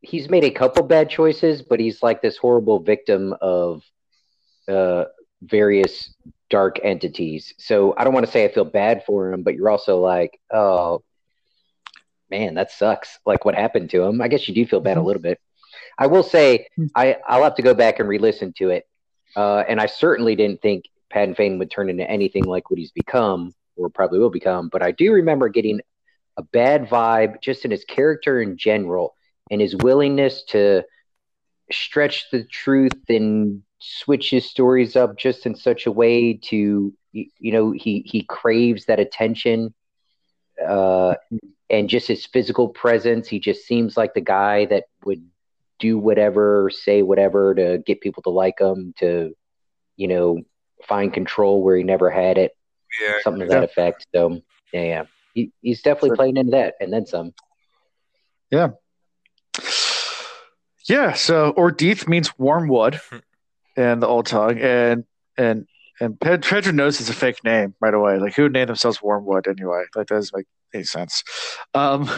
he's made a couple bad choices, but he's like this horrible victim of uh various dark entities. So I don't want to say I feel bad for him, but you're also like, oh man, that sucks. Like what happened to him. I guess you do feel bad a Mhm. little bit. I will say I, I'll have to go back and re-listen to it. Uh, and I certainly didn't think Padan Fain would turn into anything like what he's become, or probably will become. But I do remember getting a bad vibe just in his character in general and his willingness to stretch the truth and switch his stories up just in such a way to you, you know he he craves that attention uh and just his physical presence. He just seems like the guy that would do whatever say whatever to get people to like him to you know find control where he never had it Yeah, something to that effect. So yeah yeah. He, he's definitely Sure. playing into that and then some. Yeah. Yeah so Ordeith means warm wood <laughs> in the old tongue, and and and Ped- Pedron knows it's a fake name right away. Like who would name themselves Wormwood anyway? Like that doesn't make any sense. Um,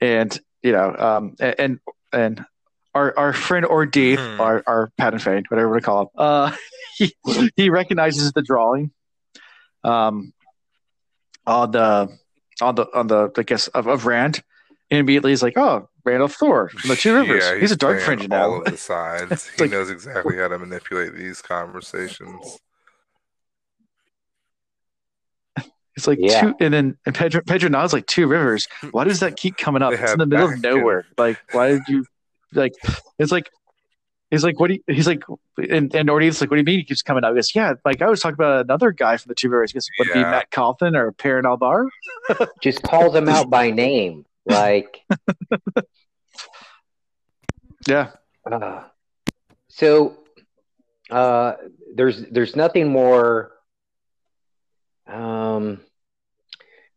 and you know, um, and and, and our our friend Ordeith, Hmm. our our Padan Fain, whatever we call him, uh, <laughs> he he recognizes the drawing, um, on the on the on the I guess of, of Rand, and immediately he's like, oh, Rand al'Thor from the Two Rivers. Yeah, he's, a dark playing fringe all of the <laughs> sides. He like- knows exactly how to manipulate these conversations. <laughs> It's like Yeah. two, and then and Pedron Pedron Nod's like Two Rivers. Why does that keep coming up? <laughs> They It's in the middle back of and- nowhere. Like, why did you like? It's like. He's like, what do you, he's like, and, and Ordeith's like, what do you mean he keeps coming up? He goes, yeah, like I was talking about another guy from the Two Rivers. He goes, would it be Yeah. Mat Cauthon or Perrin Aybara? Just calls them out by name. Like, Yeah. uh, so uh, there's there's nothing more. Um,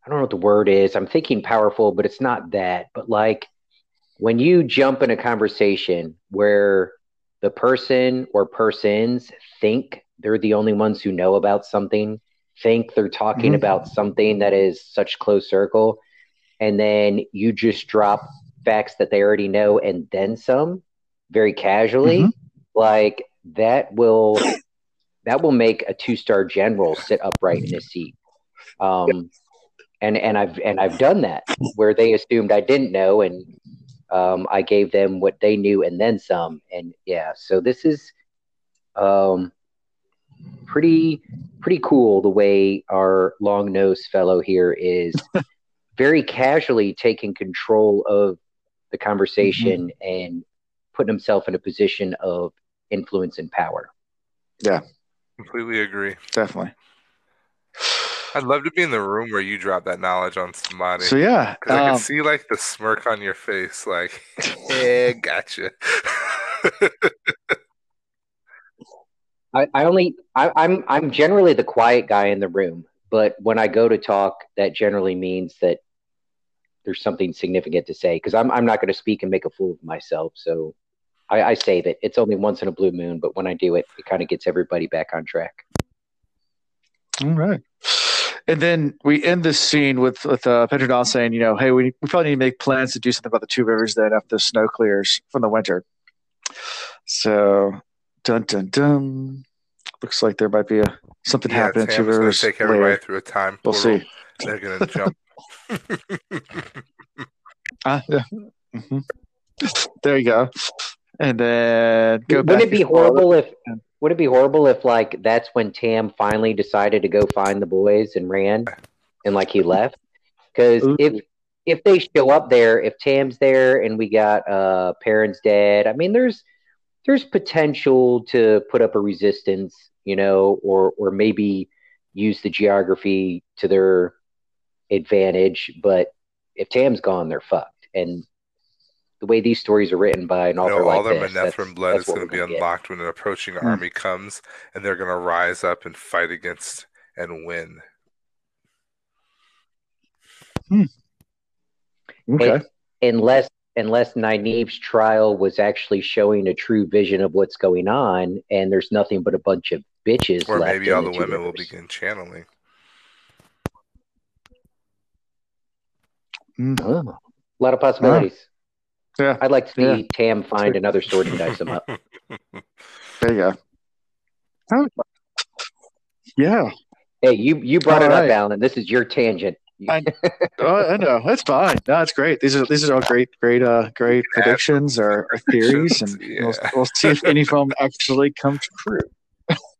I don't know what the word is. I'm thinking powerful, but it's not that. But like when you jump in a conversation where the person or persons think they're the only ones who know about something, think they're talking Mhm. about something that is such close circle, and then you just drop facts that they already know and then some very casually, Mhm. like that will that will make a two star general sit upright in his seat. Um, and and I've and I've done that where they assumed I didn't know, and um, I gave them what they knew and then some. And yeah, so this is um, pretty pretty cool the way our long nosed fellow here is <laughs> very casually taking control of the conversation and putting himself in a position of influence and power. Yeah. Completely agree. Definitely. I'd love to be in the room where you drop that knowledge on somebody. So yeah, 'Cause I um, can see like the smirk on your face, like, <laughs> yeah, gotcha. <laughs> I, I only I, I'm I'm generally the quiet guy in the room, but when I go to talk, that generally means that there's something significant to say because I'm I'm not going to speak and make a fool of myself. So I, I save it. It's only once in a blue moon, but when I do it, it kind of gets everybody back on track. All right. And then we end this scene with with uh, Petrodon saying, you know, hey, we, we probably need to make plans to do something about the two rivers then after the snow clears from the winter. So, dun dun dun. Looks like there might be a something yeah, happening. at Two Tam's gonna rivers. take everybody later. through a time We'll portal. see. They're gonna jump. <laughs> <laughs> Ah, yeah. hmm There you go. And then go back. Wouldn't it be to Scarlet. horrible if would it be horrible if like that's when Tam finally decided to go find the boys and ran and like he left? Because if if they show up there, if Tam's there and we got uh parents dead, I mean there's there's potential to put up a resistance, you know, or or maybe use the geography to their advantage. But if Tam's gone, they're fucked. And the way these stories are written by an You author know, all like their this, that's, blood that's is going to be gonna get. unlocked when an approaching Hmm. army comes, and they're going to rise up and fight against and win. Okay. unless unless Nynaeve's trial was actually showing a true vision of what's going on, and there's nothing but a bunch of bitches Or left maybe all the the women will begin channeling. Mm. Oh, a lot of possibilities. Yeah. I'd like to see Yeah. Tam find another sword and dice them up. <laughs> There you go. Oh. Yeah. Hey, you you brought All it right. up, Alan. This is your tangent. I- Oh, I know. That's fine. No, it's great. These are these are all great, great, uh, great Yeah. predictions or, or <laughs> theories, and we'll, we'll see if any of them actually come true.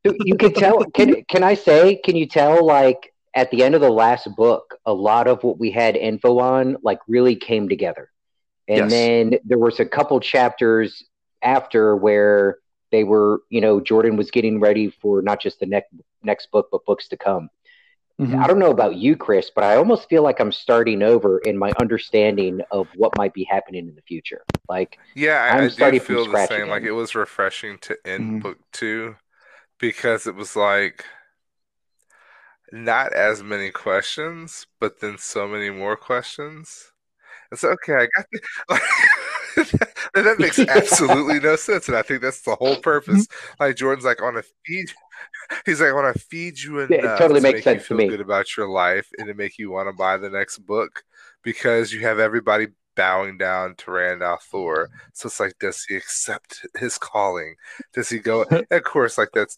you can tell. Can can I say? Can you tell? Like at the end of the last book, a lot of what we had info on, like, really came together. And Yes. then there was a couple chapters after where they were, you know, Jordan was getting ready for not just the next next book, but books to come. Mhm. I don't know about you, Chris, but I almost feel like I'm starting over in my understanding of what might be happening in the future. Like, Yeah, I, I'm I do starting from feel the same. Like it was refreshing to end Mhm. book two because it was like not as many questions, but then so many more questions. It's okay. I got the, and <laughs> that makes <laughs> absolutely no sense, and I think that's the whole purpose. Like Jordan's like, on a feed. <laughs> He's like, I want to feed you enough it totally to makes make sense to you me. feel good about your life and to make you want to buy the next book because you have everybody bowing down to Rand al'Thor. So it's like, does he accept his calling? Does he go? <laughs> Of course, like that's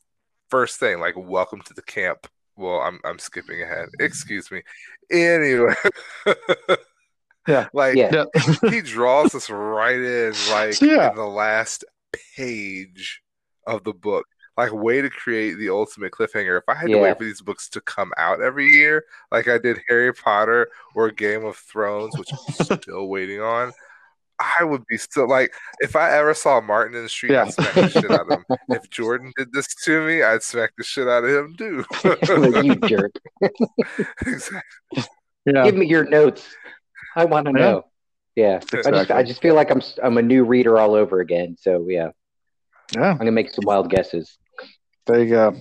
first thing, like welcome to the camp. Well, I'm I'm skipping ahead. Excuse me. Anyway. <laughs> Yeah. Like Yeah. Yeah. he draws us right in like Yeah. in the last page of the book. Like way to create the ultimate cliffhanger. If I had to wait for these books to come out every year, like I did Harry Potter or Game of Thrones, which I'm still <laughs> waiting on, I would be still like if I ever saw Martin in the street, Yeah. I'd smack the shit out of him. If Jordan did this to me, I'd smack the shit out of him too. <laughs> you jerk. <laughs> exactly. Yeah. Give me your notes. I want to Yeah. know. Yeah, I just I just feel like I'm s- I'm a new reader all over again. So yeah, Yeah. I'm gonna make some wild guesses. There you go.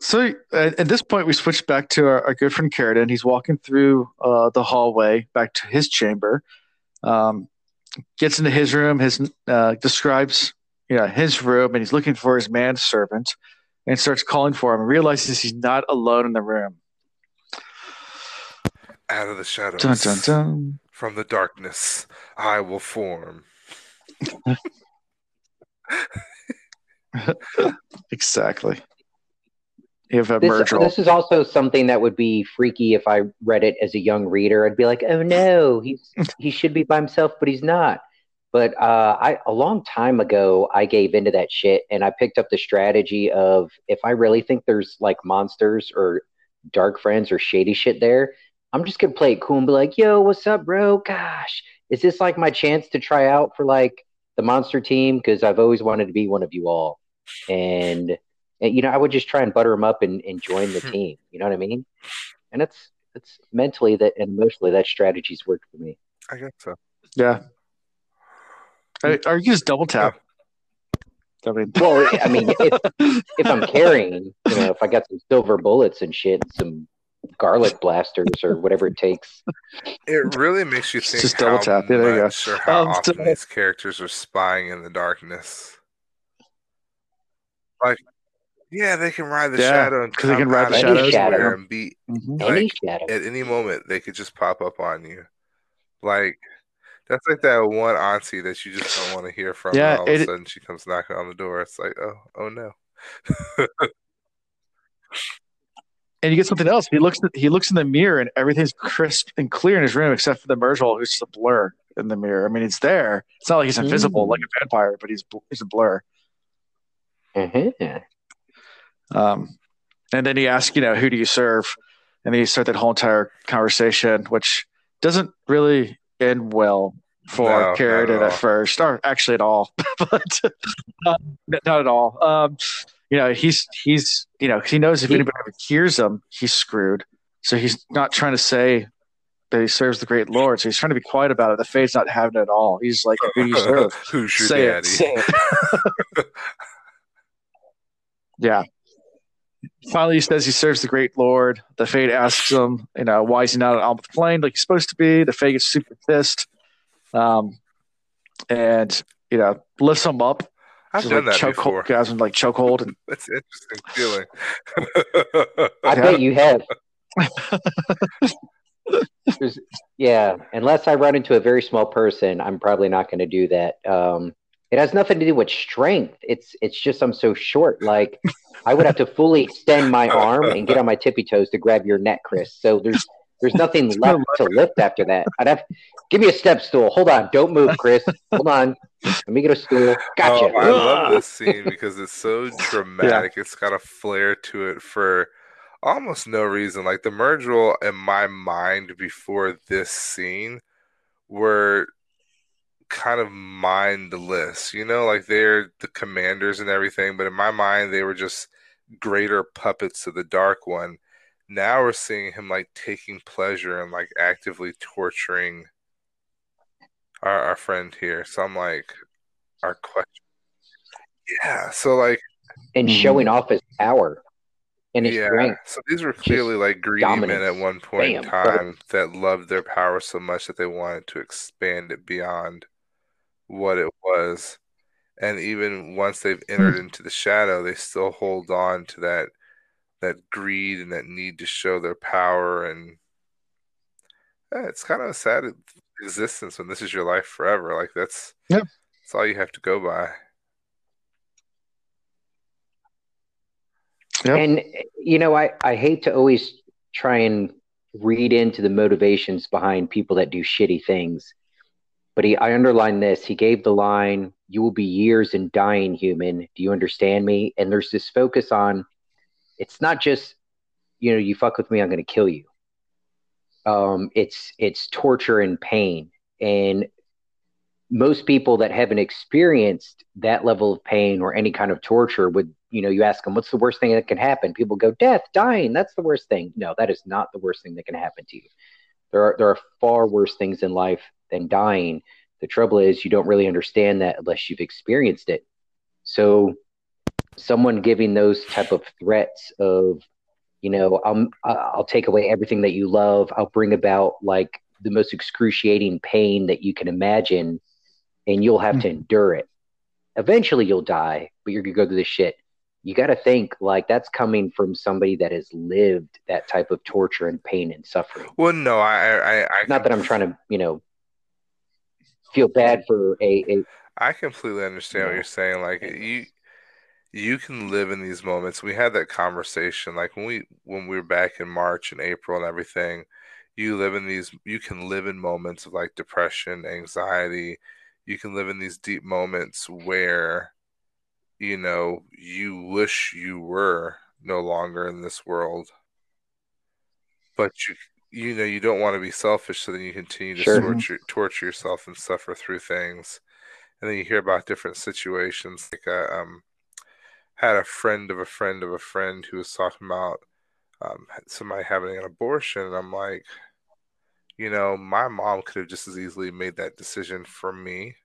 So at, this point, we switch back to our, our good friend Carridin. He's walking through uh, the hallway back to his chamber. Um, gets into his room. His uh, describes you know his room, and he's looking for his manservant, and starts calling for him. And realizes he's not alone in the room. Out of the shadows. Dun dun dun. From the darkness, I will form. <laughs> <laughs> Exactly. Have a This, merge this is also something that would be freaky if I read it as a young reader. I'd be like, "Oh no, he's he should be by himself, but he's not." But uh, I a long time ago, I gave into that shit, and I picked up the strategy of if I really think there's like monsters or dark friends or shady shit there, I'm just gonna play it cool and be like, "Yo, what's up, bro? Gosh, is this like my chance to try out for like the monster team? Because I've always wanted to be one of you all." And and, you know, I would just try and butter them up and, and join the <laughs> team. You know what I mean? And it's it's mentally that and emotionally that strategy's worked for me. I guess so. yeah. Or or you just double tap. I mean, <laughs> Well, I mean, if, <laughs> if I'm carrying, you know, if I got some silver bullets and shit, and some garlic blasters or whatever it takes. It really makes you think just double how tap. Yeah, there you go. much or how Um, often so- these characters are spying in the darkness. Like, yeah, they can ride the Yeah, shadow and 'cause they can ride the of shadows. nowhere and be Mhm. Any Like, shadow. at any moment they could just pop up on you. Like that's like that one auntie that you just don't want to hear from. Yeah, and all of a sudden she comes knocking on the door. It's like, oh, oh no. And you get something else. He looks he looks in the mirror and everything's crisp and clear in his room except for the Myrddraal, who's just a blur in the mirror. I mean, it's there. It's not like he's invisible Mm. like a vampire, but he's he's a blur. Uh-huh. Um, and then he asks, you know, who do you serve? And then you start that whole entire conversation, which doesn't really end well for not Carridin at at first, or actually at all, <laughs> but uh, not at all. Um, you know, he's he's you know he knows if He- anybody ever hears him, he's screwed. So he's not trying to say that he serves the great Lord. So he's trying to be quiet about it. The Fade's not having it at all. He's like, who do you <laughs> serve? Who's your say daddy? it, say it. <laughs> yeah. Finally, he says he serves the great Lord. The Fade asks him, you know, why is he not on the plain like he's supposed to be? The Fade gets super pissed, um, and you know, lifts him up. I've done like that choke before. guys in like chokehold, and <laughs> That's an interesting feeling. <laughs> I bet you have. <laughs> Yeah, unless I run into a very small person, I'm probably not going to do that. Um, it has nothing to do with strength. It's it's just I'm so short. Like I would have to fully extend my arm and get on my tippy toes to grab your neck, Chris. So there's there's nothing left to lift after that. I'd have give me a step stool. Hold on, don't move, Chris. Hold on. Let me get a stool. Gotcha. Oh, I love this scene because it's so <laughs> dramatic. It's got a flair to it for almost no reason. Like the Myrddraal in my mind before this scene were kind of mindless, you know, like they're the commanders and everything, but in my mind they were just greater puppets of the dark one. Now we're seeing him like taking pleasure and like actively torturing our, our friend here. So I'm like, our question. Yeah. So like, and hmm. showing off his power and his yeah. strength. So these were clearly like greedy men at one point in Bam. time that loved their power so much that they wanted to expand it beyond what it was. And even once they've hmm. entered into the shadow, they still hold on to that that greed and that need to show their power and yeah, it's kind of a sad existence when this is your life forever. Like that's Yep. that's all you have to go by. Yep. And you know, I I hate to always try and read into the motivations behind people that do shitty things. But he, I underline this. He gave the line, "You will be years in dying, human. Do you understand me?" And there's this focus on, it's not just, you know, you fuck with me, I'm going to kill you. Um, it's it's torture and pain, and most people that haven't experienced that level of pain or any kind of torture would, you know, you ask them, "What's the worst thing that can happen?" People go, "Death, dying. That's the worst thing." No, that is not the worst thing that can happen to you. There are there are far worse things in life than dying. The trouble is you don't really understand that unless you've experienced it. So someone giving those type of threats of, you know, I'm I'll take away everything that you love. I'll bring about like the most excruciating pain that you can imagine and you'll have to hmm. endure it. Eventually you'll die, but you're going to go through this shit. You got to think like that's coming from somebody that has lived that type of torture and pain and suffering. Well, no, I, I, I, Not that I'm trying to, you know, feel bad for a, a I completely understand what you're saying. Like you, you can live in these moments. We had that conversation, like when we when we were back in March and April and everything. You live in these. You can live in moments of like depression, anxiety. You can live in these deep moments where, you know, you wish you were no longer in this world, but you you know you don't want to be selfish, so then you continue to Sure. torture torture yourself and suffer through things and then you hear about different situations. Like I um, had a friend of a friend of a friend who was talking about um, somebody having an abortion, and I'm like, you know, my mom could have just as easily made that decision for me,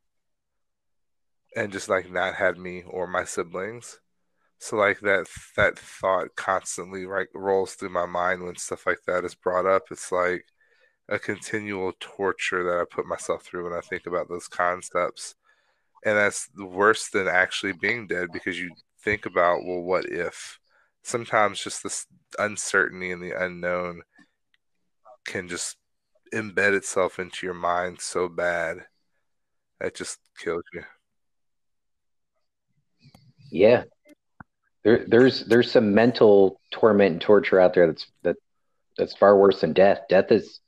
and just like not had me or my siblings. So like that that thought constantly like rolls through my mind when stuff like that is brought up. It's like a continual torture that I put myself through when I think about those concepts and that's worse than actually being dead because you think about well what if sometimes just this uncertainty and the unknown can just embed itself into your mind so bad that just kills you Yeah. There, there's there's some mental torment and torture out there that's that that's far worse than death. Death is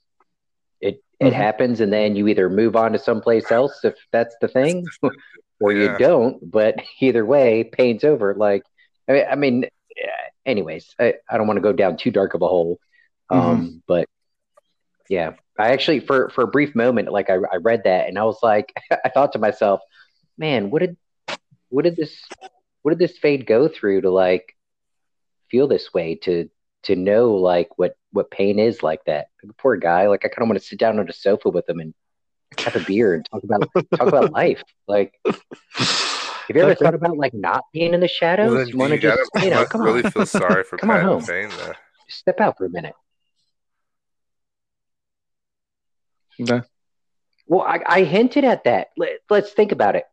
it it Mhm. happens and then you either move on to someplace else if that's the thing <laughs> or Yeah. you don't. But either way, pain's over. Like I mean, I mean anyways, I, I don't want to go down too dark of a hole. Um, but yeah, I actually for for a brief moment, like I, I read that and I was like, <laughs> I thought to myself, man, what did what did this what did this fade go through to like feel this way to to know like what what pain is like that Like, poor guy like i kind of want to sit down on a sofa with him and have a beer and talk about talk about <laughs> life like have you ever thought about like not being in the shadows well you want to just you know <laughs> come really on feel sorry for <laughs> Come on Pat home. Fane though just step out for a minute. Well, I, I hinted at that. Let, let's think about it.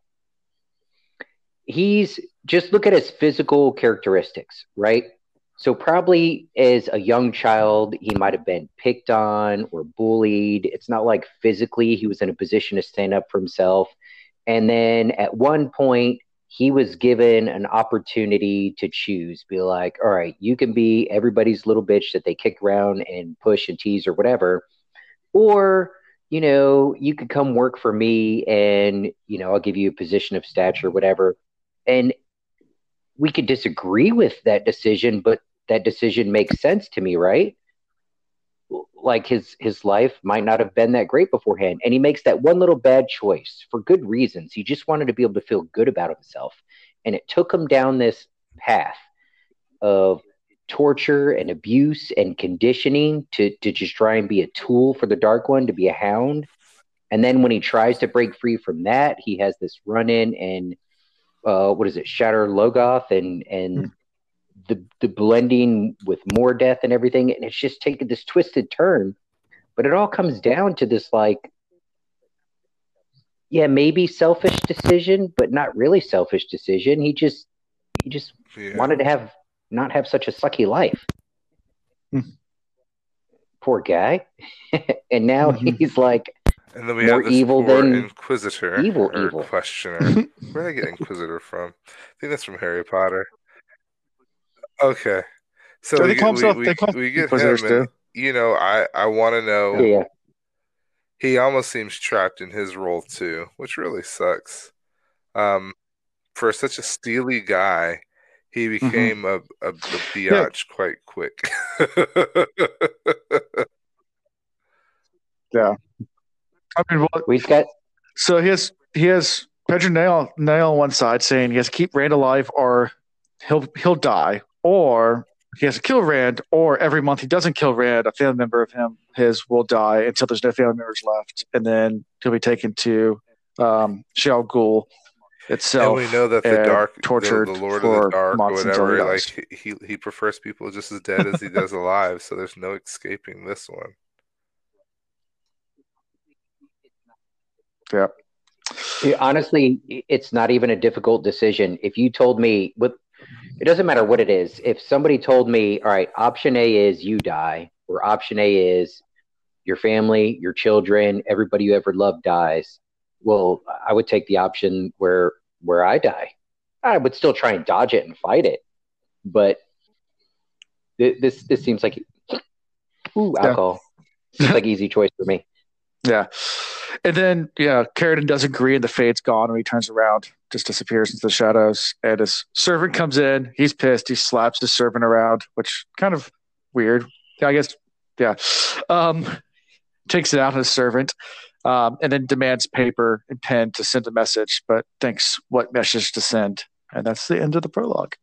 He's just look at his physical characteristics, right? So, probably as a young child, he might have been picked on or bullied. It's not like physically he was in a position to stand up for himself. And then at one point, he was given an opportunity to choose, be like, all right, you can be everybody's little bitch that they kick around and push and tease or whatever. Or you know, you could come work for me and, you know, I'll give you a position of stature, whatever. And we could disagree with that decision, but that decision makes sense to me, right? Like his his life might not have been that great beforehand. And he makes that one little bad choice for good reasons. He just wanted to be able to feel good about himself. And it took him down this path of torture and abuse and conditioning to to just try and be a tool for the dark one to be a hound and then when he tries to break free from that he has this run in and uh what is it Shadar Logoth and and the the blending with Mordeth and everything and it's just taken this twisted turn but it all comes down to this like yeah maybe selfish decision but not really selfish decision he just he just yeah wanted to have not have such a sucky life. Hmm. Poor guy. <laughs> and now Mhm. he's like And then we More have this evil poor than Inquisitor evil or evil. questioner. <laughs> Where did they get Inquisitor from? I think that's from Harry Potter. Okay, so Yeah, we they get, call we, we, they call we <laughs> get him, and you know, I I want to know. Yeah, He almost seems trapped in his role too, which really sucks. Um, for such a steely guy, he became a, a, a biatch quite quick. <laughs> Yeah. I mean, well, we've got so he has he has Pedron Niall Niall on one side saying he has to keep Rand alive or he'll he'll die, or he has to kill Rand, or every month he doesn't kill Rand, a family member of him his will die until there's no family members left, and then he'll be taken to um, Shayol Ghul itself. and we know that the dark, the, tortured the Lord of the Dark or months he whatever, like he he prefers people just as dead as he does alive. So there's no escaping this one. Yeah. honestly, it's not even a difficult decision. If you told me, with it doesn't matter what it is. If somebody told me, all right, option A is you die, or option A is your family, your children, everybody you ever loved dies. Well, I would take the option where where I die. I would still try and dodge it and fight it, but thi- this this seems like ooh Yeah. alcohol. Seems like easy choice for me. Yeah. And then, yeah, Carridin does agree, and the fade's gone, and he turns around, just disappears into the shadows. And his servant comes in. He's pissed. He slaps his servant around, which kind of weird. Yeah, I guess, yeah. Um, takes it out his servant, um, and then demands paper and pen to send a message, but thinks what message to send. And that's the end of the prologue.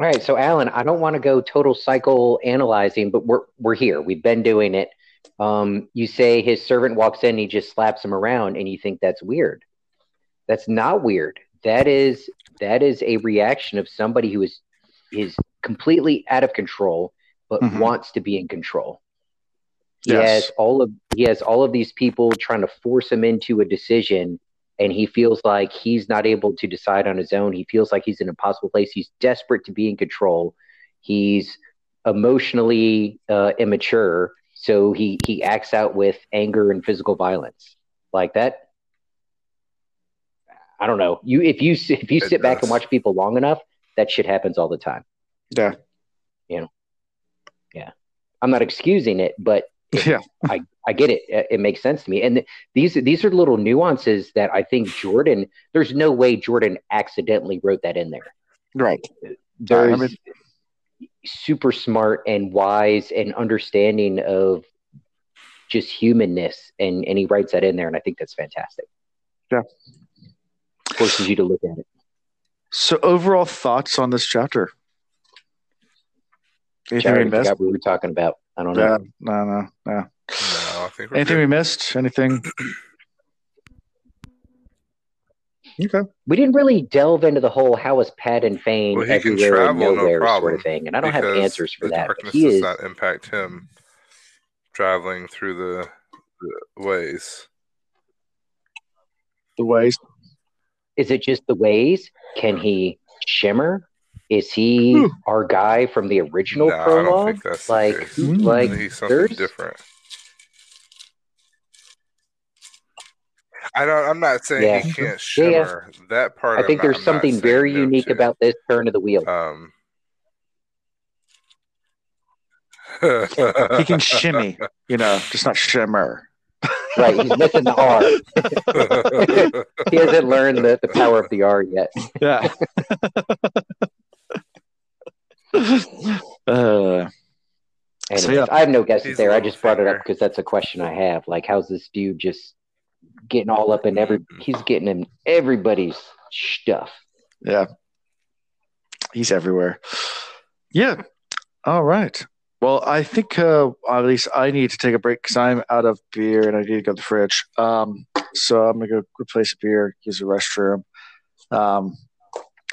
All right, so Alan, I don't want to go total cycle analyzing, but we're we're here. We've been doing it. Um, you say his servant walks in, he just slaps him around, and you think that's weird. That's not weird. That is that is a reaction of somebody who is is completely out of control, but Mhm. wants to be in control. He Yes. has all of he has all of these people trying to force him into a decision, and he feels like he's not able to decide on his own. He feels like he's in an impossible place. He's desperate to be in control. He's emotionally uh, immature, so he he acts out with anger and physical violence like that. I don't know. You if you if you It sit back and watch people long enough, that shit happens all the time. Yeah. You know. Yeah. I'm not excusing it, but Yeah. I, I get it. It it makes sense to me. And th- these these are little nuances that I think Jordan. There's no way Jordan accidentally wrote that in there. Right. There's I mean- super smart and wise and understanding of just humanness, and and he writes that in there, and I think that's fantastic. Yeah. forces you to look at it. So, overall thoughts on this chapter? Anything Jared, we missed? what we were talking about. I don't know. Yeah, no, no, no. No, I think Anything good. we missed? Anything? <clears throat> Okay. We didn't really delve into the whole how is Padan Fain Well, he can everywhere and travel, no nowhere sort of thing, and I don't have answers for the that. Darkness he does is not impact him traveling through the, the ways. The ways. Is it just the ways? Can he shimmer? Is he Ooh. our guy from the original No, I don't prologue? think that's the like, case. who-. I like he's something there's different. I don't. I'm not saying Yeah. he can't Yeah, yeah. shimmer. That part. I think I'm there's I'm not something very unique to. about this turn of the wheel. Um, He can <laughs> shimmy, you know, just not shimmer. right, he's missing the R. <laughs> He hasn't learned the, the power of the R yet. Yeah. <laughs> uh, Anyways, So, yeah. I have no guesses He's there. I little just brought it up because that's a question I have. Like, how's this dude just getting all up in every? Mhm. He's getting in everybody's stuff. yeah. He's everywhere. Yeah. All right. Well, I think uh, at least I need to take a break because I'm out of beer and I need to go to the fridge. Um, so I'm gonna go replace a beer, use the restroom. Um,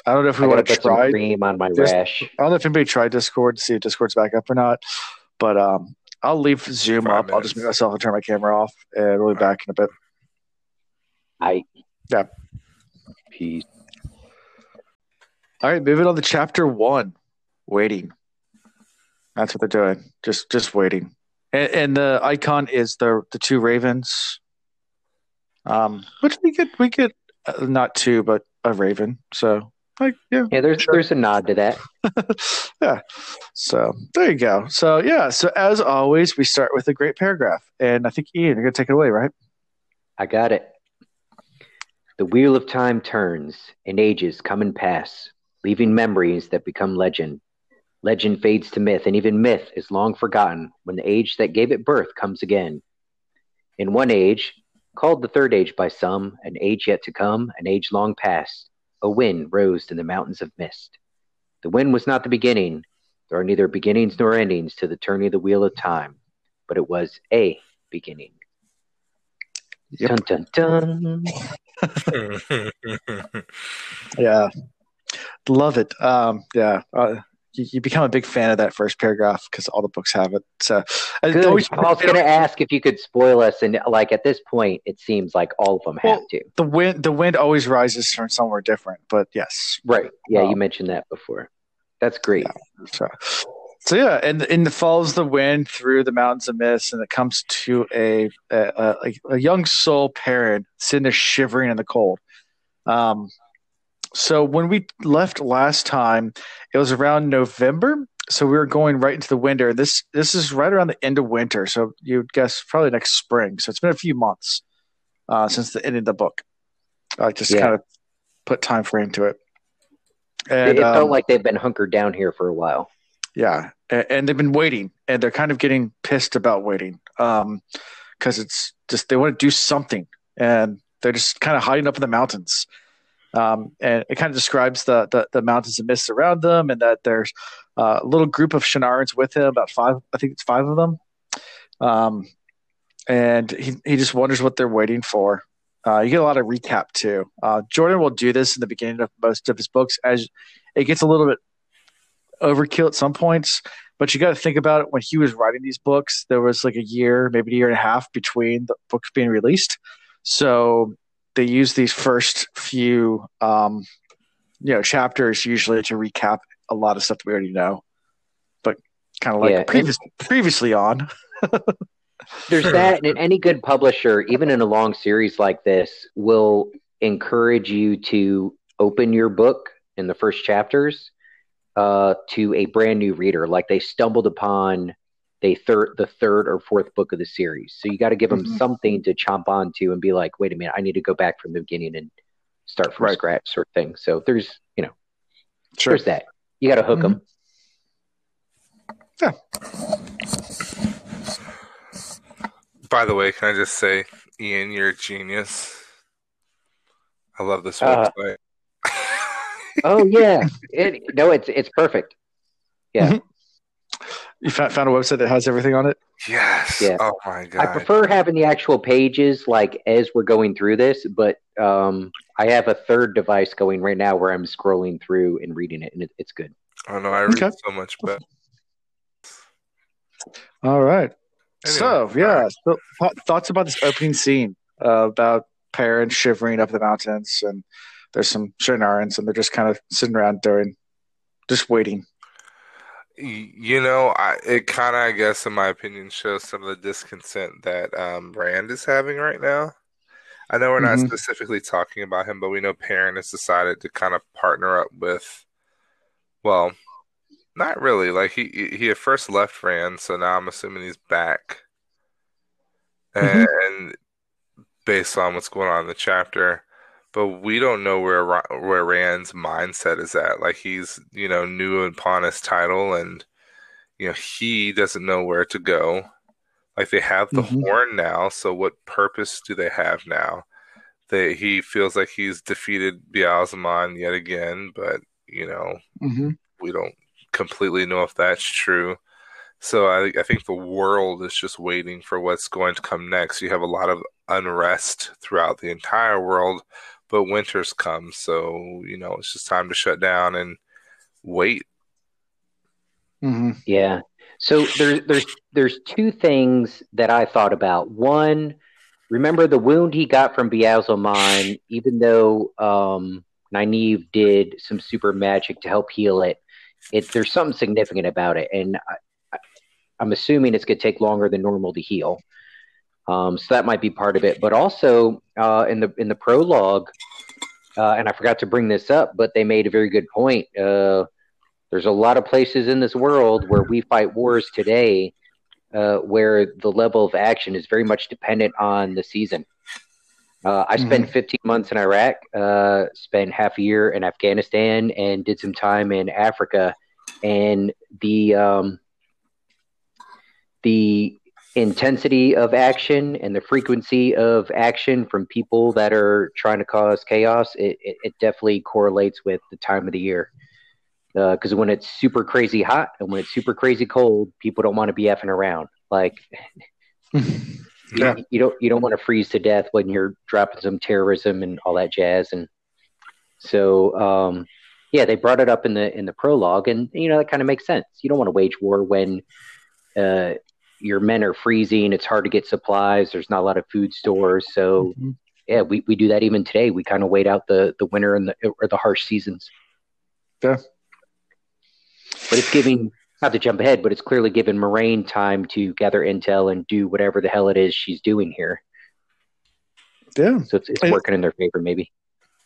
I don't know if we I gotta want to put some try. cream on my Just- rash. I don't know if anybody tried Discord to see if Discord's back up or not, but um, I'll leave Zoom Five up. I'll just make myself and turn my camera off, and we'll be back in a bit. I Yeah. Peace. All right, moving on to chapter one, waiting. That's what they're doing. Just, just waiting. and, and the icon is the the two ravens. Um, which we get we get uh, not two, but a raven. So like yeah, Yeah, there's Sure. there's a nod to that. <laughs> yeah. So there you go. So yeah. So as always, we start with a great paragraph, and I think Ian, you're gonna take it away, right? I got it. The wheel of time turns, and ages come and pass, leaving memories that become legend. Legend fades to myth, and even myth is long forgotten when the age that gave it birth comes again. In one age, called the third age by some, an age yet to come, an age long past, a wind rose in the mountains of mist. The wind was not the beginning. There are neither beginnings nor endings to the turning of the wheel of time, but it was a beginning. Yep. Dun dun dun. <laughs> Yeah. Love it. Um, yeah. Uh, you, you become a big fan of that first paragraph because all the books have it. So it Good. always- I was going to ask if you could spoil us, and like at this point, it seems like all of them have to. the wind the wind always rises from somewhere different. But yes. Right? Yeah, you Um, mentioned that before. That's great. So, so yeah, and and it follows the wind through the mountains of mist, and it comes to a a, a, a young soul Perrin sitting there shivering in the cold. Um, so when we left last time, it was around November. So we were going right into the winter. This this is right around the end of winter. So you'd guess probably next spring. So it's been a few months uh, since the end of the book. I just Yeah. kind of put time frame to it. It, And, it um, felt like they've been hunkered down here for a while. Yeah, and, and they've been waiting, and they're kind of getting pissed about waiting, um, because it's just they want to do something, and they're just kind of hiding up in the mountains. Um, and it kind of describes the, the the mountains and mists around them, and that there's uh, a little group of Shienarans with him, about five, I think it's five of them. Um, and he he just wonders what they're waiting for. Uh, you get a lot of recap too. Uh, Jordan will do this in the beginning of most of his books as it gets a little bit overkill at some points. But you got to think about it when he was writing these books, there was like a year, maybe a year and a half between the books being released. So they use these first few, um, you know, chapters usually to recap a lot of stuff that we already know. But kind of like Yeah, previous, previously on. <laughs> There's that, and any good publisher, even in a long series like this, will encourage you to open your book in the first chapters uh, to a brand new reader, like they stumbled upon they third the third or fourth book of the series. So you got to give them Mhm. something to chomp onto and be like, wait a minute, I need to go back from the beginning and start from Right. scratch, sort of thing. So there's you know Sure. there's that. You got to hook them. Yeah. By the way, can I just say, Ian, you're a genius. I love this Uh, website. Oh yeah, it, no, it's it's perfect. Yeah. You found, found a website that has everything on it? yes. Yeah. Oh my god. I prefer having the actual pages like as we're going through this, but um, I have a third device going right now where I'm scrolling through and reading it, and it, it's good. oh no, I read Okay. so much better. All right. Anyway, so, yeah. So, th- thoughts about this opening scene uh, about Perrin's shivering up the mountains, and there's some Shienarans, and they're just kind of sitting around doing, just waiting. You know, I, it kind of, I guess, in my opinion, shows some of the discontent that um, Rand is having right now. I know we're not Mhm. specifically talking about him, but we know Perrin has decided to kind of partner up with, well, not really. Like he he at first left Rand, so now I'm assuming he's back. Mhm. And based on what's going on in the chapter, but we don't know where where Rand's mindset is at. Like he's you know new upon his title, and you know he doesn't know where to go. Like they have the Mhm. horn now, so what purpose do they have now? They he feels like he's defeated Ba'alzamon yet again, but you know Mm-hmm. we don't completely know if that's true. So I, I think the world is just waiting for what's going to come next. You have a lot of unrest throughout the entire world, but winter's come, so you know it's just time to shut down and wait. Mm-hmm. Yeah. So there's there's there's two things that I thought about. One, remember the wound he got from Ba'alzamon, even though um, Nynaeve did some super magic to help heal it. It there's something significant about it, and I, I, I'm assuming it's going to take longer than normal to heal. Um, so that might be part of it. But also uh, in the in the prologue, uh, and I forgot to bring this up, but they made a very good point. Uh, there's a lot of places in this world where we fight wars today, uh, where the level of action is very much dependent on the season. Uh, I spent 15 months in Iraq, uh, spent half a year in Afghanistan, and did some time in Africa. And the um, the intensity of action and the frequency of action from people that are trying to cause chaos, it, it, it definitely correlates with the time of the year. Because when it's super crazy hot and when it's super crazy cold, people don't want to be effing around. Like, <laughs> <laughs> Yeah. you, you don't you don't want to freeze to death when you're dropping some terrorism and all that jazz. And so, um, yeah, they brought it up in the in the prologue, and you know that kind of makes sense. You don't want to wage war when uh, your men are freezing. It's hard to get supplies. There's not a lot of food stores. So Mhm. yeah, we, we do that even today. We kind of wait out the, the winter and the or the harsh seasons. Yeah. But it's giving not to jump ahead, but it's clearly given Moiraine time to gather intel and do whatever the hell it is she's doing here. Yeah. So it's, it's working in their favor, maybe.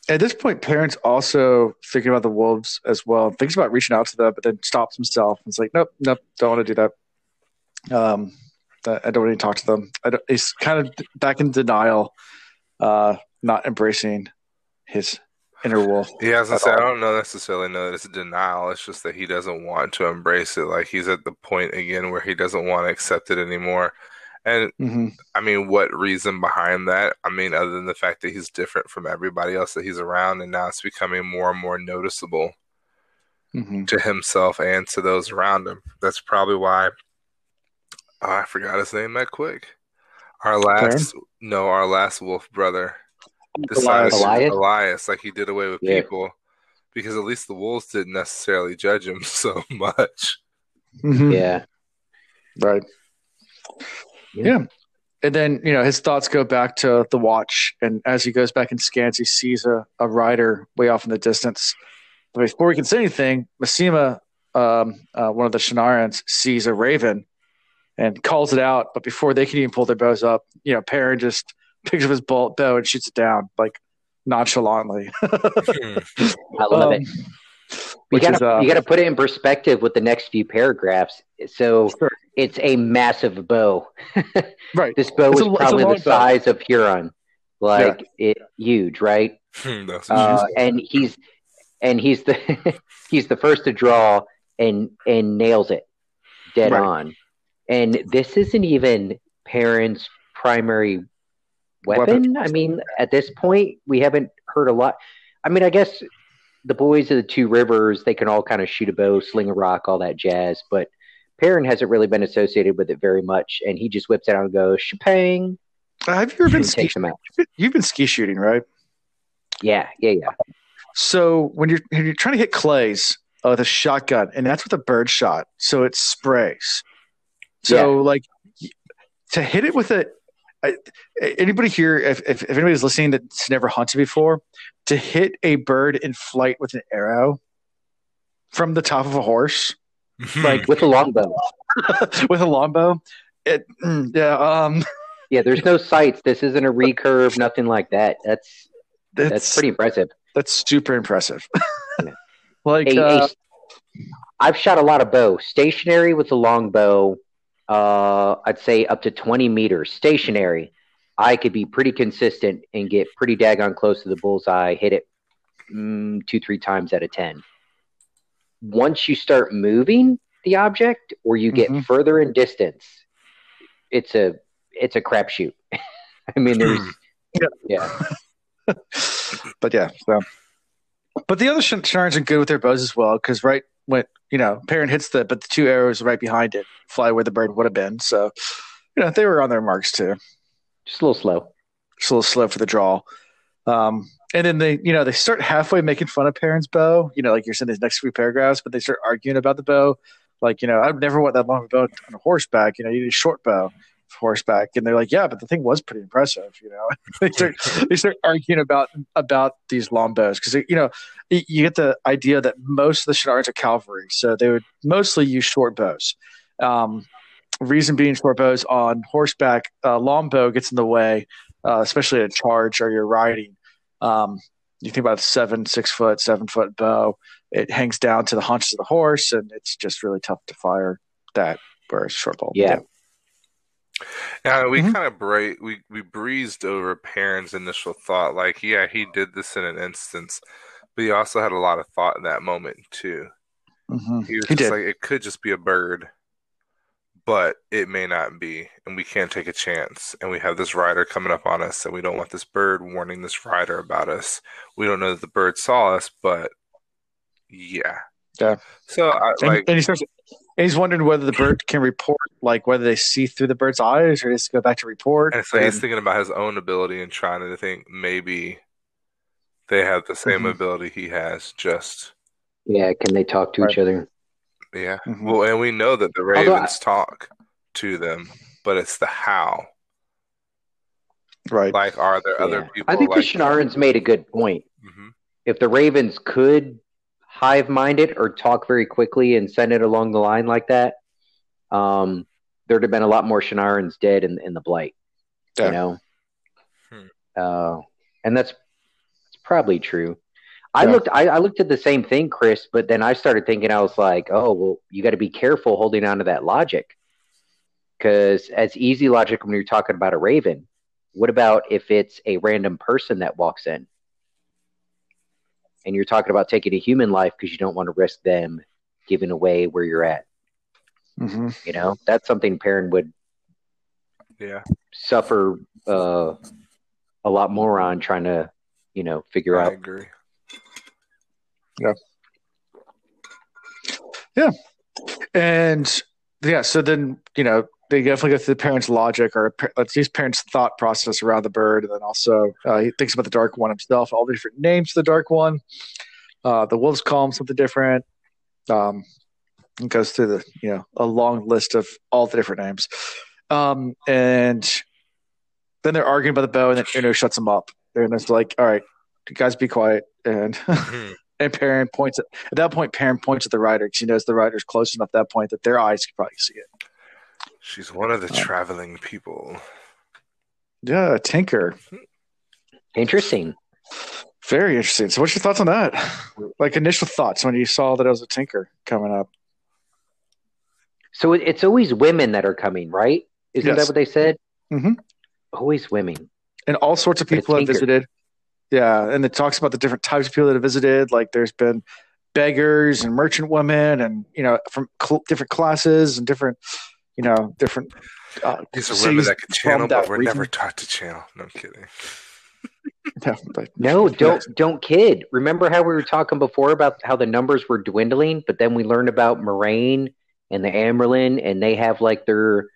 At this point, Perrin's also thinking about the wolves as well. Thinks about reaching out to them, but then stops himself. and It's like, nope, nope, don't want to do that. Um, I I don't to talk to them. I he's kind of back in denial, uh, not embracing his inner wolf. Yeah, I gonna at say I don't know necessarily know that it's denial. It's just that he doesn't want to embrace it. Like he's at the point again where he doesn't want to accept it anymore. And hmm I mean, what reason behind that? I mean, other than the fact that he's different from everybody else that he's around, and now it's becoming more and more noticeable hmm to himself and to those around him. That's probably why. Oh, I forgot his name that quick. Our last, no, our last wolf brother decided Elyas. Elyas? Elyas? Elyas, like he did away with Yeah. people because at least the wolves didn't necessarily judge him <laughs> so much. hmm Yeah. Right. Yeah. Yeah. And then, you know, his thoughts go back to the watch. And as he goes back and scans, he sees a, a rider way off in the distance. But before he can say anything, Masema, um, uh, one of the Shienarans, sees a raven and calls it out. But before they can even pull their bows up, you know, Perrin just <laughs> picks up his bolt bow and shoots it down, like nonchalantly. <laughs> I love Um, it. You gotta, is, uh, you gotta put it in perspective with the next few paragraphs. So Sure. it's a massive bow. <laughs> right. This bow It's is a- probably long the bow. size of Huron, like it huge, right? That's Uh, and he's and he's the he's the first to draw and and nails it dead Right. on. And this isn't even Perrin's primary weapon. Weapon. I mean, at this point, we haven't heard a lot. I mean, I guess the boys of the two rivers they can all kind of shoot a bow, sling a rock, all that jazz, but. Perrin hasn't really been associated with it very much, and he just whips it out and goes, "Shapang!" Have you ever been ski? out. You've been ski shooting, right? Yeah, yeah, yeah. So when you're when you're trying to hit clays uh, with a shotgun, and that's with a bird shot, so it sprays. So like to hit it with a I, anybody here, if, if if anybody's listening that's never hunted before, to hit a bird in flight with an arrow from the top of a horse <laughs> Like with a longbow. <laughs> with a longbow, it mm, yeah um <laughs> Yeah, there's no sights. This isn't a recurve, nothing like that. That's that's that's pretty impressive. that's super impressive. Yeah. like A- uh, a- I've shot a lot of bow. Stationary with a longbow, uh, I'd say up to 20 meters. Stationary, I could be pretty consistent and get pretty daggone close to the bullseye, hit it mm, two, three times out of 10. Once you start moving the object or you get Mhm. further in distance, it's a it's a crapshoot. <laughs> I mean, there's <laughs> Yeah. yeah. <laughs> but yeah, so. But the other Sh- Sharns are good with their bows as well because right when you know Perrin hits the but the two arrows right behind it fly where the bird would have been. So you know they were on their marks too. just a little slow. Just a little slow for the draw. Um, and then they you know they start halfway making fun of Perrin's bow. You know like you're saying these next few paragraphs, but they start arguing about the bow. Like you know I'd never want that long bow on a horseback. You know you need a short bow horseback, and they're like yeah, but the thing was pretty impressive. You know <laughs> they start they start arguing about about these long bows because you know you get the idea that most of the Shienarans are cavalry, so they would mostly use short bows. Um, reason being short bows on horseback, uh, longbow gets in the way, uh, especially at a charge or you're riding. Um, you think about a seven, six foot, seven foot bow. It hangs down to the haunches of the horse, and it's just really tough to fire that. Whereas short bow, Yeah. Yeah, we Mhm. kind of bra- we we breezed over Perrin's initial thought. Like, yeah, he did this in an instance, but he also had a lot of thought in that moment too. Mhm. He was He just did. like, it could just be a bird, but it may not be, and we can't take a chance. And we have this rider coming up on us, and we don't want this bird warning this rider about us. We don't know that the bird saw us, but yeah, Yeah. So, I, And, like, and he starts, and he's wondering whether the bird can report, like whether they see through the bird's eyes or just go back to report. and so he's thinking about his own ability and trying to think maybe they have the same Mhm. ability he has. Just Yeah, can they talk to each other? yeah. Mhm. Well, and we know that the Although Ravens talk to them, but it's the how. right. Like, are there other people? I think like the Shienarans made a good point. Mhm. If the Ravens could hive mind it or talk very quickly and send it along the line like that, um, there'd have been a lot more Shienarans dead in, in the blight. Yeah. You know? Hmm. Uh, and that's, that's probably true. I Yeah. looked I, I looked at the same thing, Chris, but then I started thinking I was like, oh well, you got to be careful holding on to that logic. Because as easy logic when you're talking about a raven, what about if it's a random person that walks in? And you're talking about taking a human life because you don't want to risk them giving away where you're at. hmm You know, that's something Perrin would Yeah, suffer uh, a lot more on trying to, you know, figure I out. agree. Yeah. Yeah. And yeah, so then you know they definitely go through the Perrin's logic or at least Perrin's thought process around the bird, and then also uh, he thinks about the dark one himself, all the different names for the dark one. Uh, the wolves call him something different. Um, and goes through the you know a long list of all the different names, um, and then they're arguing about the bow, and then Uno shuts them up, and it's like, all right, you guys, be quiet, and. <laughs> Mhm. And Perrin points at, at that point. Perrin points at the rider because he knows the rider's close enough at that point that their eyes can probably see it. She's one of the Oh. traveling people. Yeah, Tinker. Interesting. Very interesting. So, what's your thoughts on that? Like initial thoughts when you saw that it was a Tinker coming up. So it's always women that are coming, right? Isn't Yes. that what they said? Mm-hmm. Always women. And all sorts of people have visited. Yeah, and it talks about the different types of people that have visited. Like there's been beggars and merchant women, and you know from cl- different classes and different, you know, different. Uh, These are cities women that can channel, but we're region. never taught to channel. No I'm kidding. <laughs> Yeah, but <laughs> No, don't don't kid. Remember how we were talking before about how the numbers were dwindling, but then we learned about Moiraine and the Amyrlin, and they have like their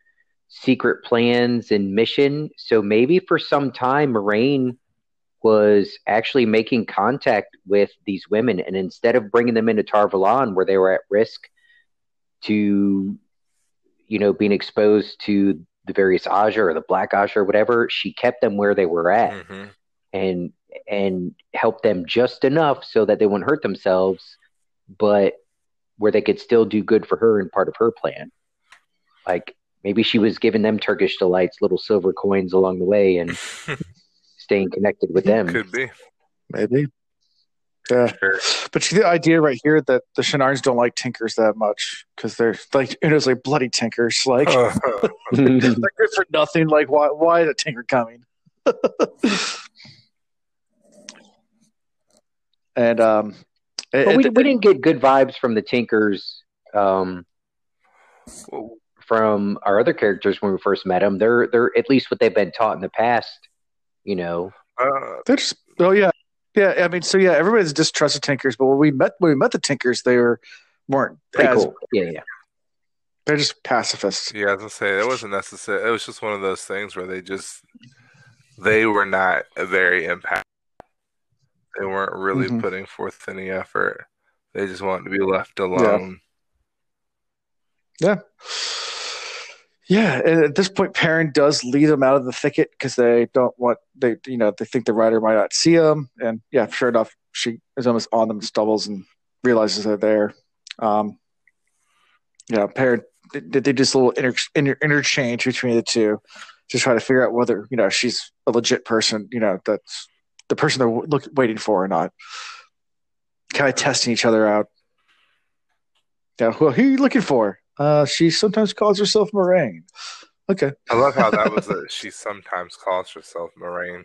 secret plans and mission. So maybe for some time, Moiraine was actually making contact with these women, and instead of bringing them into Tar Valon, where they were at risk to, you know, being exposed to the various Ajah or the Black Ajah or whatever, she kept them where they were at hmm and and helped them just enough so that they wouldn't hurt themselves, but where they could still do good for her and part of her plan. Like maybe she was giving them Turkish delights, little silver coins along the way, and <laughs> staying connected with them. Could be. maybe. Yeah. Sure. But see the idea right here that the Shienarans don't like Tinkers that much because they're like Uno's like bloody Tinkers, like <laughs> they're good for nothing. Like why why is a Tinker coming? <laughs> and um, but and- we we didn't get good vibes from the Tinkers. Um, from our other characters when we first met them, they're they're at least what they've been taught in the past. You know, uh, they're just oh yeah yeah I mean so yeah everybody's distrusted Tinkers, but when we met when we met the Tinkers, they were weren't pretty as cool. Yeah, yeah. they're just pacifists. yeah, I was gonna say it wasn't necessary. It was just one of those things where they just they were not very impactful. They weren't really Mhm. putting forth any effort. They just wanted to be left alone. Yeah. Yeah, and at this point, Perrin does lead them out of the thicket because they don't want they you know they think the rider might not see them, and yeah, sure enough, she is almost on them, stumbles and realizes they're there. Um, yeah, Perrin they, they this little inter, inter, interchange between the two to try to figure out whether you know she's a legit person. You know that's the person they're look, waiting for or not. Kind of testing each other out. Yeah, who are you looking for? Uh, she sometimes calls herself Moiraine. Okay. I love how that was <laughs> a she sometimes calls herself Moiraine.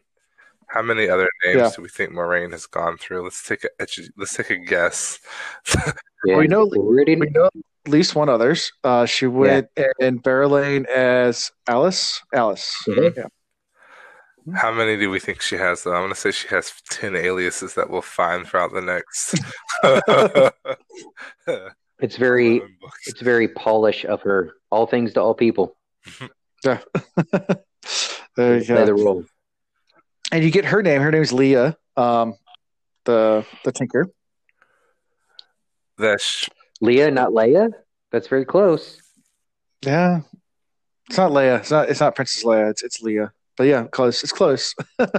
How many other names Yeah. do we think Moiraine has gone through? Let's take a let's take a guess. <laughs> Yeah, We know- already We know at least one others. Uh, she went in Baerlon as Alys. Alys. Mhm. Yeah. How many do we think she has? Though I'm going to say she has ten aliases that we'll find throughout the next. <laughs> It's very it's very polish of her. All things to all people. <laughs> Yeah. <laughs> there you Play the go. role. And you get her name. Her name's Leya. Um, the the Tinker. That's Leya, not Leia. That's very close. Yeah. It's not Leia. It's not. It's not Princess Leia. It's it's Leya. But yeah, close. It's close. <laughs>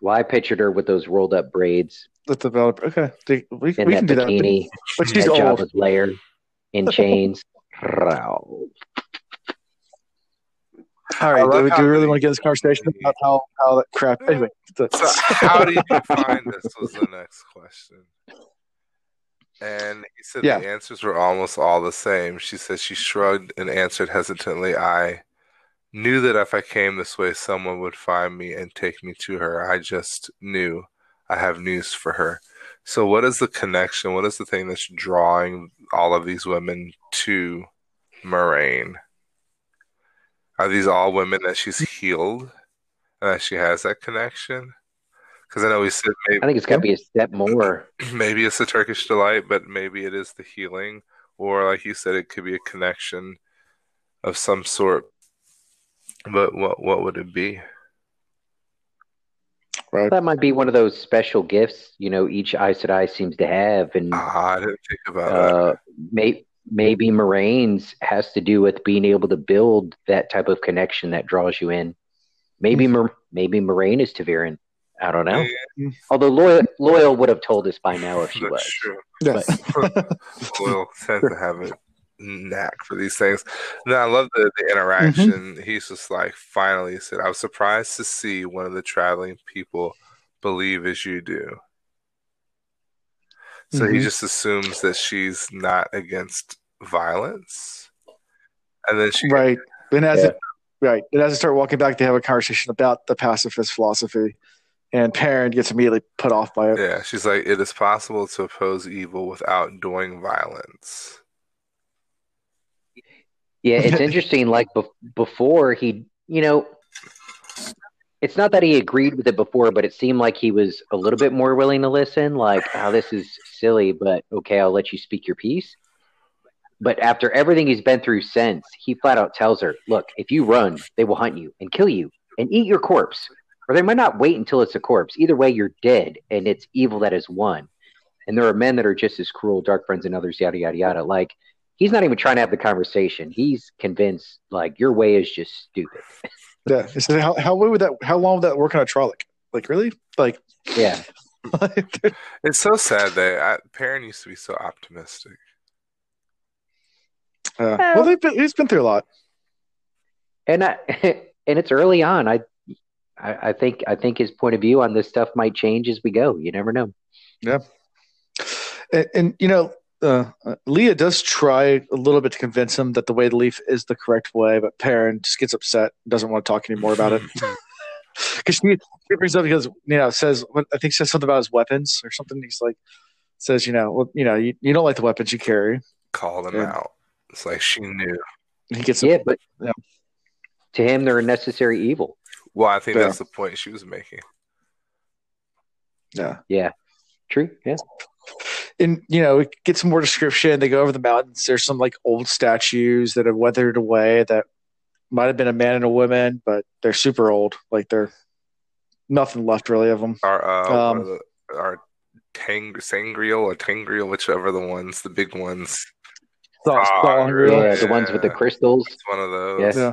Well, I pictured her with those rolled up braids the developer. Okay, They- we, we in can that do bikini, that. But she's that old. Jabba's lair, in <laughs> chains. Row. All I right. love Do we, do we really want to get this conversation about how how that crap? Anyway. So how do you find this? Was the next question. And he said Yeah. the answers were almost all the same. She said she shrugged and answered hesitantly, I knew that if I came this way, someone would find me and take me to her. I just knew. I have news for her. So, what is the connection? What is the thing that's drawing all of these women to Moiraine? Are these all women that she's healed and that she has that connection? Because I know we said maybe, I think it's got to be a step more. <clears throat> maybe it's the Turkish delight, but maybe it is the healing, or like you said, it could be a connection of some sort. But what what would it be? Right. That might be one of those special gifts, you know, each Aes Sedai seems to have, and Ah, I didn't think about uh, may, maybe Moiraine's has to do with being able to build that type of connection that draws you in. Maybe Mor- maybe Moiraine is ta'veren. I don't know. Yeah, Although Loial, Loial would have told us by now if she that's was. true. Yeah. <laughs> Loial tends to have a knack for these things. No, I love the, the interaction. He's just like, finally, he said, I was surprised to see one of the traveling people believe as you do. So he Mhm. just assumes that she's not against violence. And then she, Right. And as Yeah. it, right, and as they start walking back, they have a conversation about the pacifist philosophy, and Perrin gets immediately put off by it. yeah, she's like, it is possible to oppose evil without doing violence. Yeah, it's <laughs> interesting. Like bef- before, he, you know, it's not that he agreed with it before, but it seemed like he was a little bit more willing to listen. Like, oh, this is silly, but okay, I'll let you speak your piece. But after everything he's been through since, he flat out tells her, "Look, if you run, they will hunt you and kill you and eat your corpse, or they might not wait until it's a corpse. Either way, you're dead, and it's evil that has won." And there are men that are just as cruel, dark friends and others, yada yada yada. Like he's not even trying to have the conversation. He's convinced like your way is just stupid. Yeah. He said, how how would that? How long would that work on a Trolloc? Like really? Like, Yeah. <laughs> It's so sad that I, Perrin used to be so optimistic. uh, well, they've been, he's been through a lot. And I <laughs> and it's early on. I, I I think I think his point of view on this stuff might change as we go. You never know. Yeah, and, and you know, uh, Leya does try a little bit to convince him that the way to leaf is the correct way, but Perrin just gets upset, doesn't want to talk anymore about it. <laughs> <laughs> Because she, she brings up because you know says I think says something about his weapons or something. He's like says you know well you know you, you don't like the weapons you carry. Call them Yeah. out. It's like she knew. He gets Yeah, but Yeah. to him they're a necessary evil. Well, I think Yeah. that's the point she was making. Yeah. Yeah. True. Yeah. And you know, we get some more description. They go over the mountains. There's some like old statues that have weathered away that might have been a man and a woman, but they're super old. Like they're nothing left really of them. Our uh, Um, one the, our tang sangreal or ter'angreal, whichever the ones, the big ones. So, so. Yeah, the ones with the crystals. It's one of those. Yes. Yeah.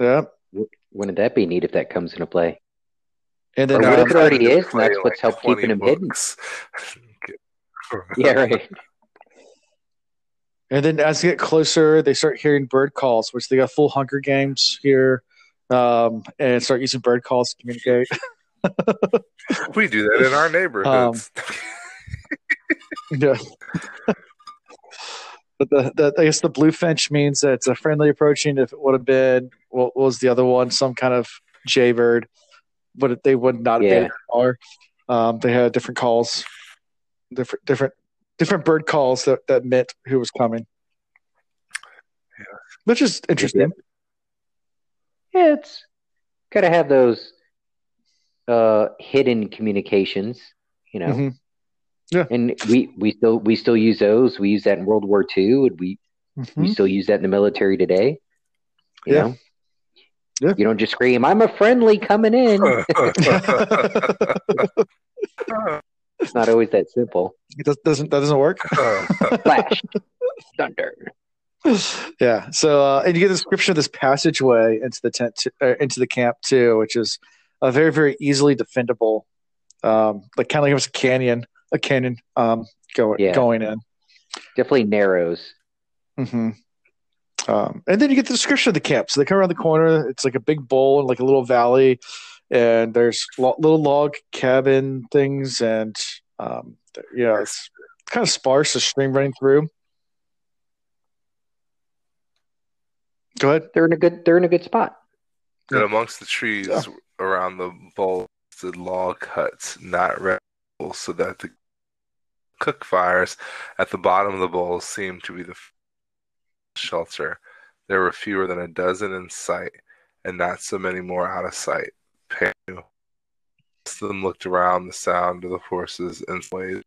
Yeah. Wouldn't that be neat if that comes into play? And Or then what um, if it already is, and play, that's what's helped keeping him hidden? <laughs> books. <laughs> Yeah, right. And then as they get closer, they start hearing bird calls, which they got full Hunger Games here, um, and start using bird calls to communicate. <laughs> We do that in our neighborhoods. yeah. but the, the I guess the blue finch means that it's a friendly approaching. If it would have been what was the other one, some kind of jaybird, but they would not have Yeah. been or um, they had different calls, different different different bird calls that, that meant who was coming. Yeah. Which is interesting. Yeah, it's gotta have those uh hidden communications, you know. Mhm. Yeah. And we we still we still use those. We use that in World War II, and we Mhm. we still use that in the military today. You Yeah. know, Yeah. you don't just scream, "I'm a friendly coming in." <laughs> <laughs> <laughs> it's not always that simple. It does, doesn't that doesn't work. <laughs> Flash, thunder. yeah. So, uh, and you get a description of this passageway into the tent, t- uh, into the camp too, which is a very, very easily defendable, um, like kind of like it was a canyon, a canyon, um, going Yeah. going in. Definitely narrows. hmm Um, and then you get the description of the camp. So they come around the corner. It's like a big bowl and like a little valley, and there's lo- little log cabin things, and um, yeah, it's kind of sparse. A stream running through. Go ahead. They're in a good. They're in a good spot. and amongst the trees Yeah. around the bowl, the log huts, not rebels, so that the cook fires at the bottom of the bowl seemed to be the shelter. There were fewer than a dozen in sight, and not so many more out of sight. Them looked around the sound of the horses and ways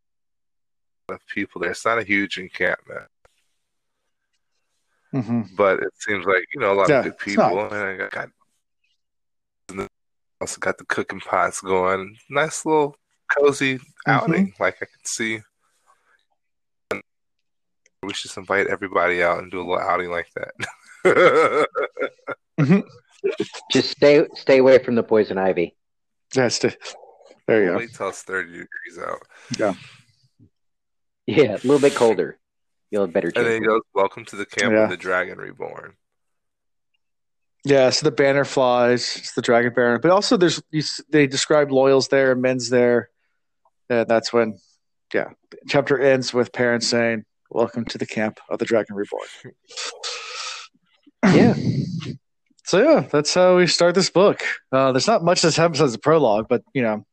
of people there. It's not a huge encampment, hmm but it seems like you know a lot Yeah, of good people. And I got also got the cooking pots going. Nice little cozy Mm-hmm. outing. Like I could see. We should just invite everybody out and do a little outing like that. <laughs> Just stay stay away from the poison ivy. That's the, there you go. Wait till it's thirty degrees out, Yeah, Yeah, a little bit colder. You'll have better and then he chance. goes, "Welcome to the camp Yeah. of the Dragon Reborn." Yeah, so the banner flies. It's the dragon banner, but also there's you, they describe Loial's there, and men's there, and that's when, yeah, the chapter ends with Perrin's saying, "Welcome to the camp of the dragon reborn." Yeah. So yeah, that's how we start this book. Uh, there's not much that happens as a prologue, but you know,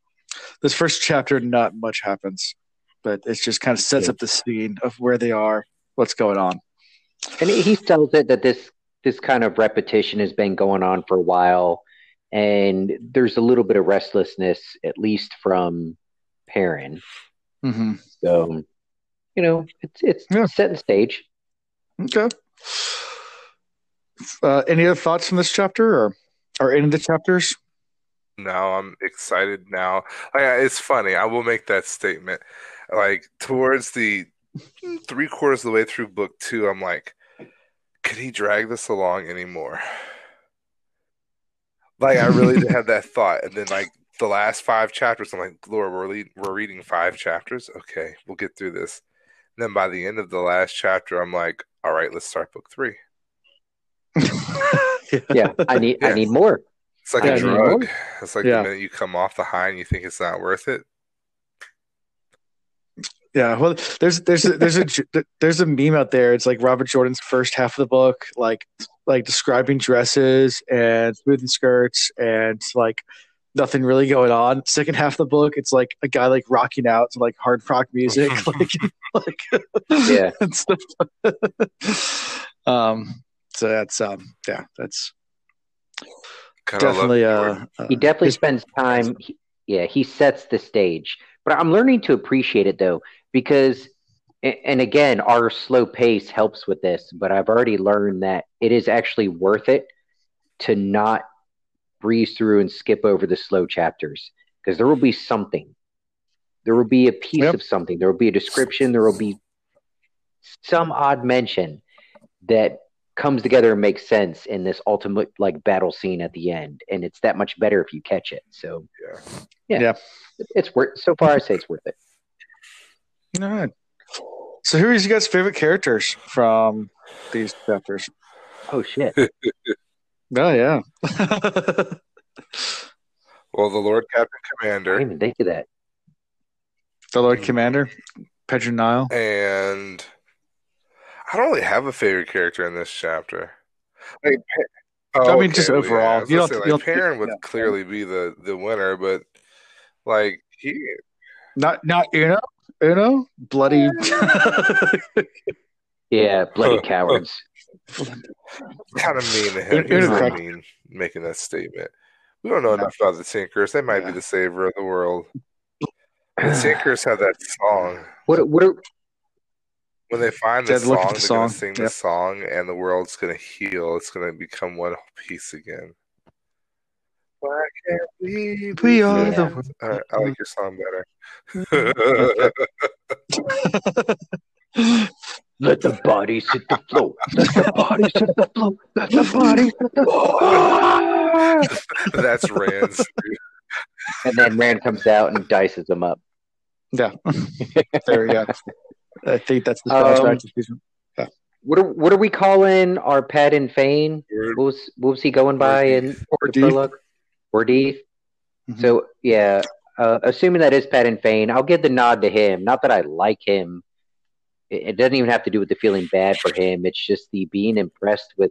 this first chapter, not much happens, but it just kind of sets up the scene of where they are, what's going on. And he tells it that this this kind of repetition has been going on for a while, and there's a little bit of restlessness, at least from Perrin. Mm-hmm. So, you know, it's it's Yeah. setting stage. Okay. Uh, any other thoughts from this chapter, or or any of the chapters? No, I'm excited now. Like it's funny. I will make that statement. Like towards the three quarters of the way through book two, I'm like, could he drag this along anymore? Like I really did <laughs> have that thought, and then like the last five chapters, I'm like, Laura, we're le- we're reading five chapters. Okay, we'll get through this. And then by the end of the last chapter, I'm like, all right, let's start book three. <laughs> Yeah, I need I need more. It's like Yeah, a I drug. It's like Yeah. the minute you come off the high and you think it's not worth it. Yeah, well, there's there's a, there's a there's a meme out there. It's like Robert Jordan's first half of the book, like like describing dresses and smoothing skirts and like nothing really going on. Second half of the book, it's like a guy like rocking out to like hard rock music, <laughs> like <laughs> like Yeah. and stuff. um, so that's um, yeah, that's Kind of definitely love uh, uh He definitely his- spends time. he- yeah, he sets the stage. But I'm learning to appreciate it though, because, and again, our slow pace helps with this. But I've already learned that it is actually worth it to not breeze through and skip over the slow chapters because there will be something. There will be a piece Yep. of something. There will be a description. There will be some odd mention that comes together and makes sense in this ultimate like battle scene at the end and it's that much better if you catch it so Yeah. yeah, Yeah. it's worth so far i say it's worth it All right. So, who is you guys' favorite characters from these chapters? Oh shit! <laughs> Oh yeah, <laughs> Well, the Lord Captain Commander. I didn't even think of that. the Lord mm-hmm. Commander, Pedron Niall. and I don't really have a favorite character in this chapter. Like, Pa- I oh, mean, just overall. I was You gonna don't- say, you like don't- Perrin would yeah. clearly be the the winner, but like he Not not you know you know bloody. Yeah, <laughs> bloody <laughs> cowards. kind of mean to him. It- He was really mean making that statement. We don't know enough about the Tinkers. They might be the savior of the world. <sighs> The Tinkers have that song. What? What? Are, When they find the Dad, look at song, the they're gonna sing Yep. the song, and the world's going to heal. It's going to become one piece again. Why can't we? we are Yeah. the. friends? All right, I like your song better. <laughs> let the bodies hit the floor. Let the bodies hit the floor. Let the bodies hit the floor. That's Rand's. <laughs> and then Rand comes out and dices them up. Yeah, <laughs> there we go. I think that's the Um, flashback season. What are What are we calling our Padan Fain? What was What was he going by in Or the deep. prologue? Ordeith. Mhm. So yeah, uh, assuming that is Padan Fain, I'll give the nod to him. Not that I like him. It, it doesn't even have to do with the feeling bad for him. It's just the being impressed with.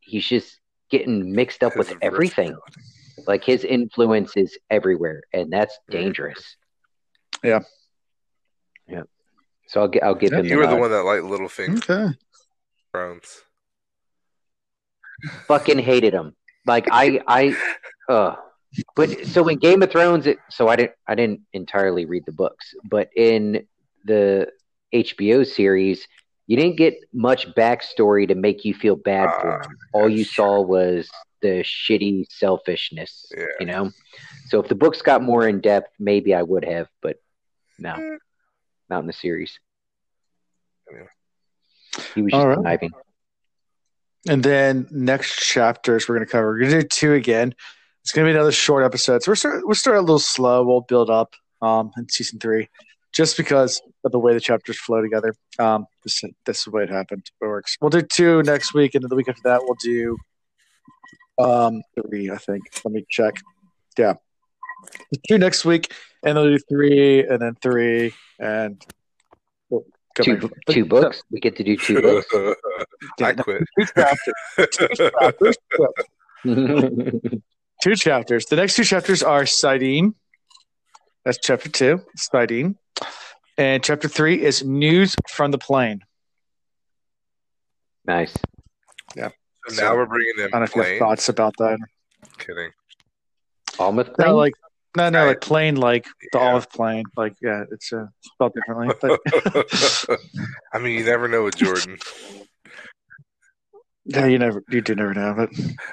He's just getting mixed up with everything. Like his influence is everywhere, and that's dangerous. Yeah. Yeah. So I'll, get I'll give Yeah, him. You were the one that liked Littlefinger Okay. Thrones. <laughs> fucking hated him. Like I, I, uh, but so in Game of Thrones, it, so I didn't, I didn't entirely read the books, but in the HBO series, you didn't get much backstory to make you feel bad for Ah, him. All you that's saw was the shitty selfishness, Yeah. you know. So if the books got more in depth, maybe I would have, but no, Eh. Not in the series. Anyway. He was just All right. conniving. And then next chapters we're going to cover. We're going to do two again. It's going to be another short episode. So we're start, we'll start a little slow. We'll build up um, in season three, just because of the way the chapters flow together. Um, this, this is the way it happened. It works. We'll do two next week, and then the week after that we'll do um, three. I think. Let me check. Yeah, two next week, and then we'll do three, and then three, and we'll Two, back. two books. We get to do two books. <laughs> I quit. Two chapters. <laughs> Two chapters. The next two chapters are Saidin. That's chapter two, Saidin. And chapter three is News from the Plain. nice. Yeah. So now we're bringing in I don't know if you have thoughts about that. Kidding. Almost No, like no, no, Right. like plane, like the Yeah. olive plane. Like yeah, it's uh, spelled differently. But <laughs> I mean, you never know with Jordan. <laughs> yeah, you never, you do never know. But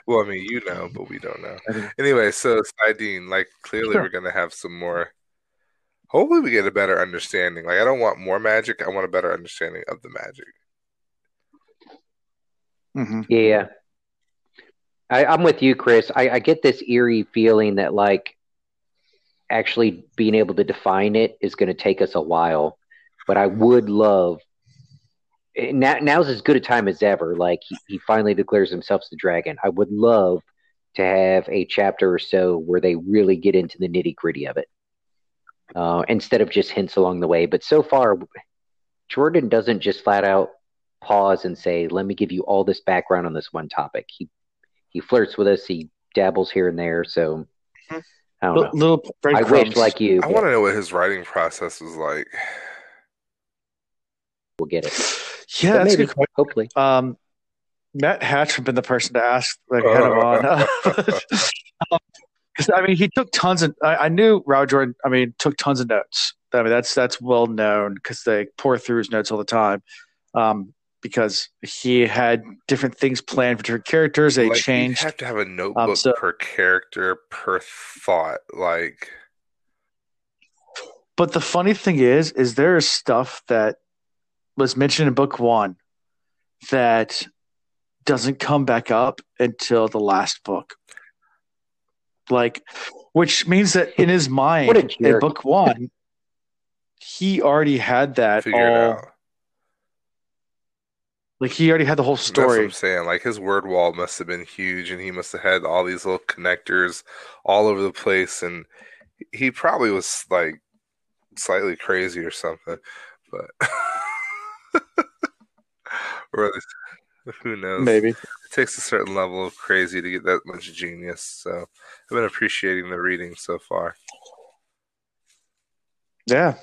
Well, I mean, you know, but we don't know. Anyway. Anyway, so Saidin, like clearly Sure. we're gonna have some more. Hopefully, we get a better understanding. Like, I don't want more magic. I want a better understanding of the magic. mhm. Yeah. I, I'm with you, Chris. I, I get this eerie feeling that like actually being able to define it is going to take us a while. But I would love now. Now's as good a time as ever. Like he, he finally declares himself the dragon. I would love to have a chapter or so where they really get into the nitty gritty of it, uh, instead of just hints along the way. But so far, Jordan doesn't just flat out pause and say, "Let me give you all this background on this one topic." He he flirts with us. He dabbles here and there. So I don't little, know. little I breadcrumbs. wish, like you, I want to know what his writing process was like. we'll get it. <sighs> Yeah, But that's a maybe, good question. hopefully. Um, Matt Hatch would have been the person to ask, like, had him <laughs> on. <laughs> Um, 'cause, I mean, he took tons of. I, I knew Row Jordan. I mean, took tons of notes. I mean, that's that's well known because they pour through his notes all the time. Um, because he had different things planned for different characters. They like, changed. You have to have a notebook um, so- per character per thought. Like, But the funny thing is, is there is stuff that was mentioned in book one that doesn't come back up until the last book. Like, which means that in his mind, in book one, he already had that figure it all out. Like he already had the whole That's what story. I'm saying. Like his word wall must have been huge, and he must have had all these little connectors all over the place, and he probably was like slightly crazy or something. But <laughs> or at least- who knows? Maybe. it takes a certain level of crazy to get that much genius. So I've been appreciating the reading so far. Yeah.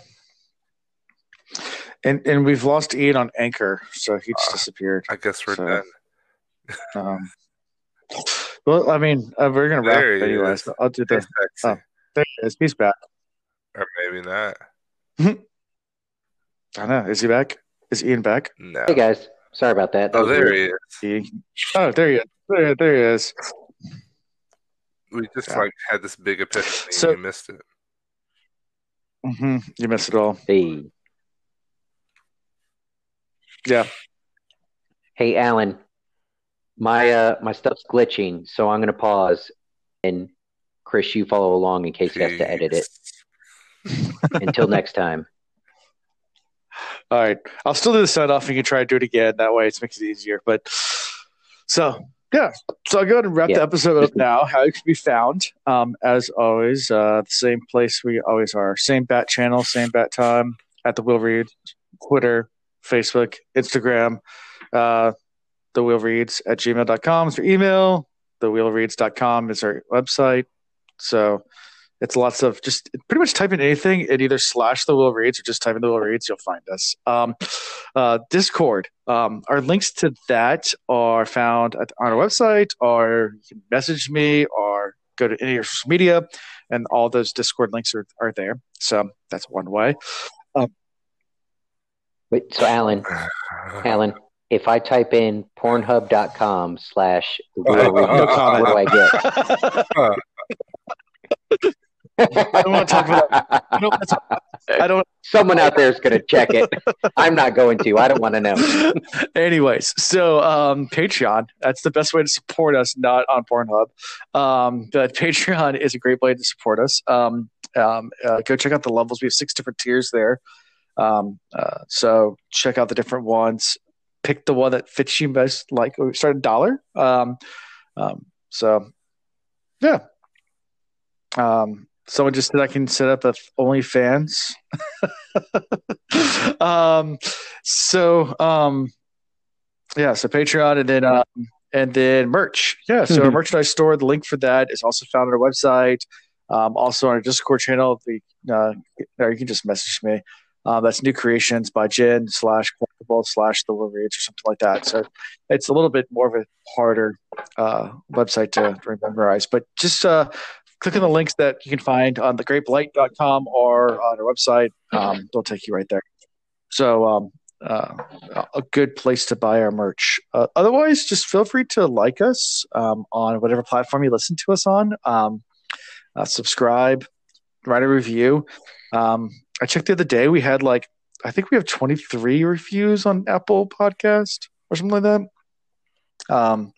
And and we've lost Ian on Anchor, so he just Ah. disappeared. I guess we're So, done. <laughs> Um, well, I mean, uh, we're gonna wrap There it anyway. So I'll do Hey, the. sexy. oh. There he is. He's back. Or maybe not. <laughs> I don't know. Is he back? Is Ian back? No. Hey guys, sorry about that. That Oh, there weird. he is. Oh, there he is. There, there he is. We just Yeah. like had this big epiphany So- and you missed it. hmm You missed it all. Hey, Yeah. hey, Alan, my uh my stuff's glitching, so I'm gonna pause and Chris, you follow along in case he has to edit it. Until next time. All right. I'll still do the sign off and you can try to do it again. That way it makes it easier. But so yeah. So I'll go ahead and wrap the episode up now. How you can be found. Um, as always, uh, the same place we always are. Same bat channel, same bat time at the Wheel Read, Twitter, Facebook, Instagram, uh, the Wheel Reads at gmail.com is our email. The wheelreads.com is our website. So it's lots of just pretty much type in anything and either slash the Wheel Reads or just type in the Wheel Reads, you'll find us. Um, uh, Discord. Um, our links to that are found at, on our website, or you can message me or go to any of our social media, and all those Discord links are, are there. So that's one way. Wait, so Alan, <sighs> Alan, if I type in pornhub.com slash the Oh, Wheel no Reads, comment. what do I get? <laughs> I don't want to talk about that. I don't, wanna talk- I don't <laughs> Someone out there is going to check it. I'm not going to. I don't want to know. <laughs> Anyways, so um, Patreon, that's the best way to support us, not on Pornhub. Um, but Patreon is a great way to support us. Um, um, uh, go check out the levels. We have six different tiers there. Um, uh, so check out the different ones. Pick the one that fits you best. Like we start a dollar. Um, um, so yeah. Um, someone just said I can set up a OnlyFans. <laughs> um, so um, yeah, so Patreon and then um, and then merch. Yeah, so our merchandise store. The link for that is also found on our website. Um, also on our Discord channel. The uh, or you can just message me. Uh, that's New Creations by Jen slash collectible slash the or something like that. So it's a little bit more of a harder uh, website to memorize, but just uh, click on the links that you can find on the thegreatblight.com or on our website. Um, they'll take you right there. So um, uh, a good place to buy our merch. Uh, otherwise, just feel free to like us um, on whatever platform you listen to us on. Um, uh, subscribe, write a review. Um, I checked the other day. We had like I think we have 23 reviews on Apple Podcast or something like that. Um,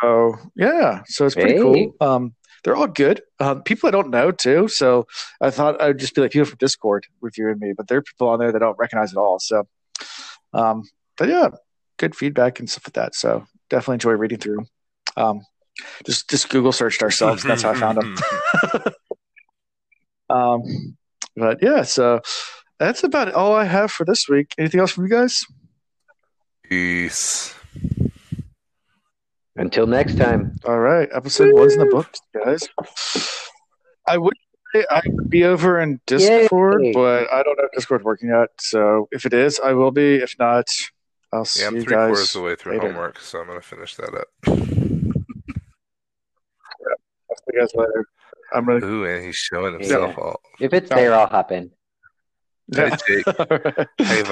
so yeah, so it's pretty Hey. cool. Um, they're all good. Um, people I don't know too. So I thought I'd just be like people from Discord reviewing me, but there are people on there that I don't recognize at all. So, um, but yeah, good feedback and stuff like that. So definitely enjoy reading through. Um, just just Google searched ourselves. That's how I found them. <laughs> <laughs> um, but yeah, so that's about all I have for this week. Anything else from you guys? Peace. Until next time. All right, episode one's in the books, guys. I would say I would be over in Discord, Yay. but I don't know if Discord's working yet. So if it is, I will be. If not, I'll see Yeah, I'm you three guys. quarters of the way through later. homework, so I'm gonna finish that up. <laughs> I'll see you guys later. I'm gonna. Ooh, and he's showing himself off. If it's there, I'll hop in. Hey, Jake. <laughs> All right. Hey,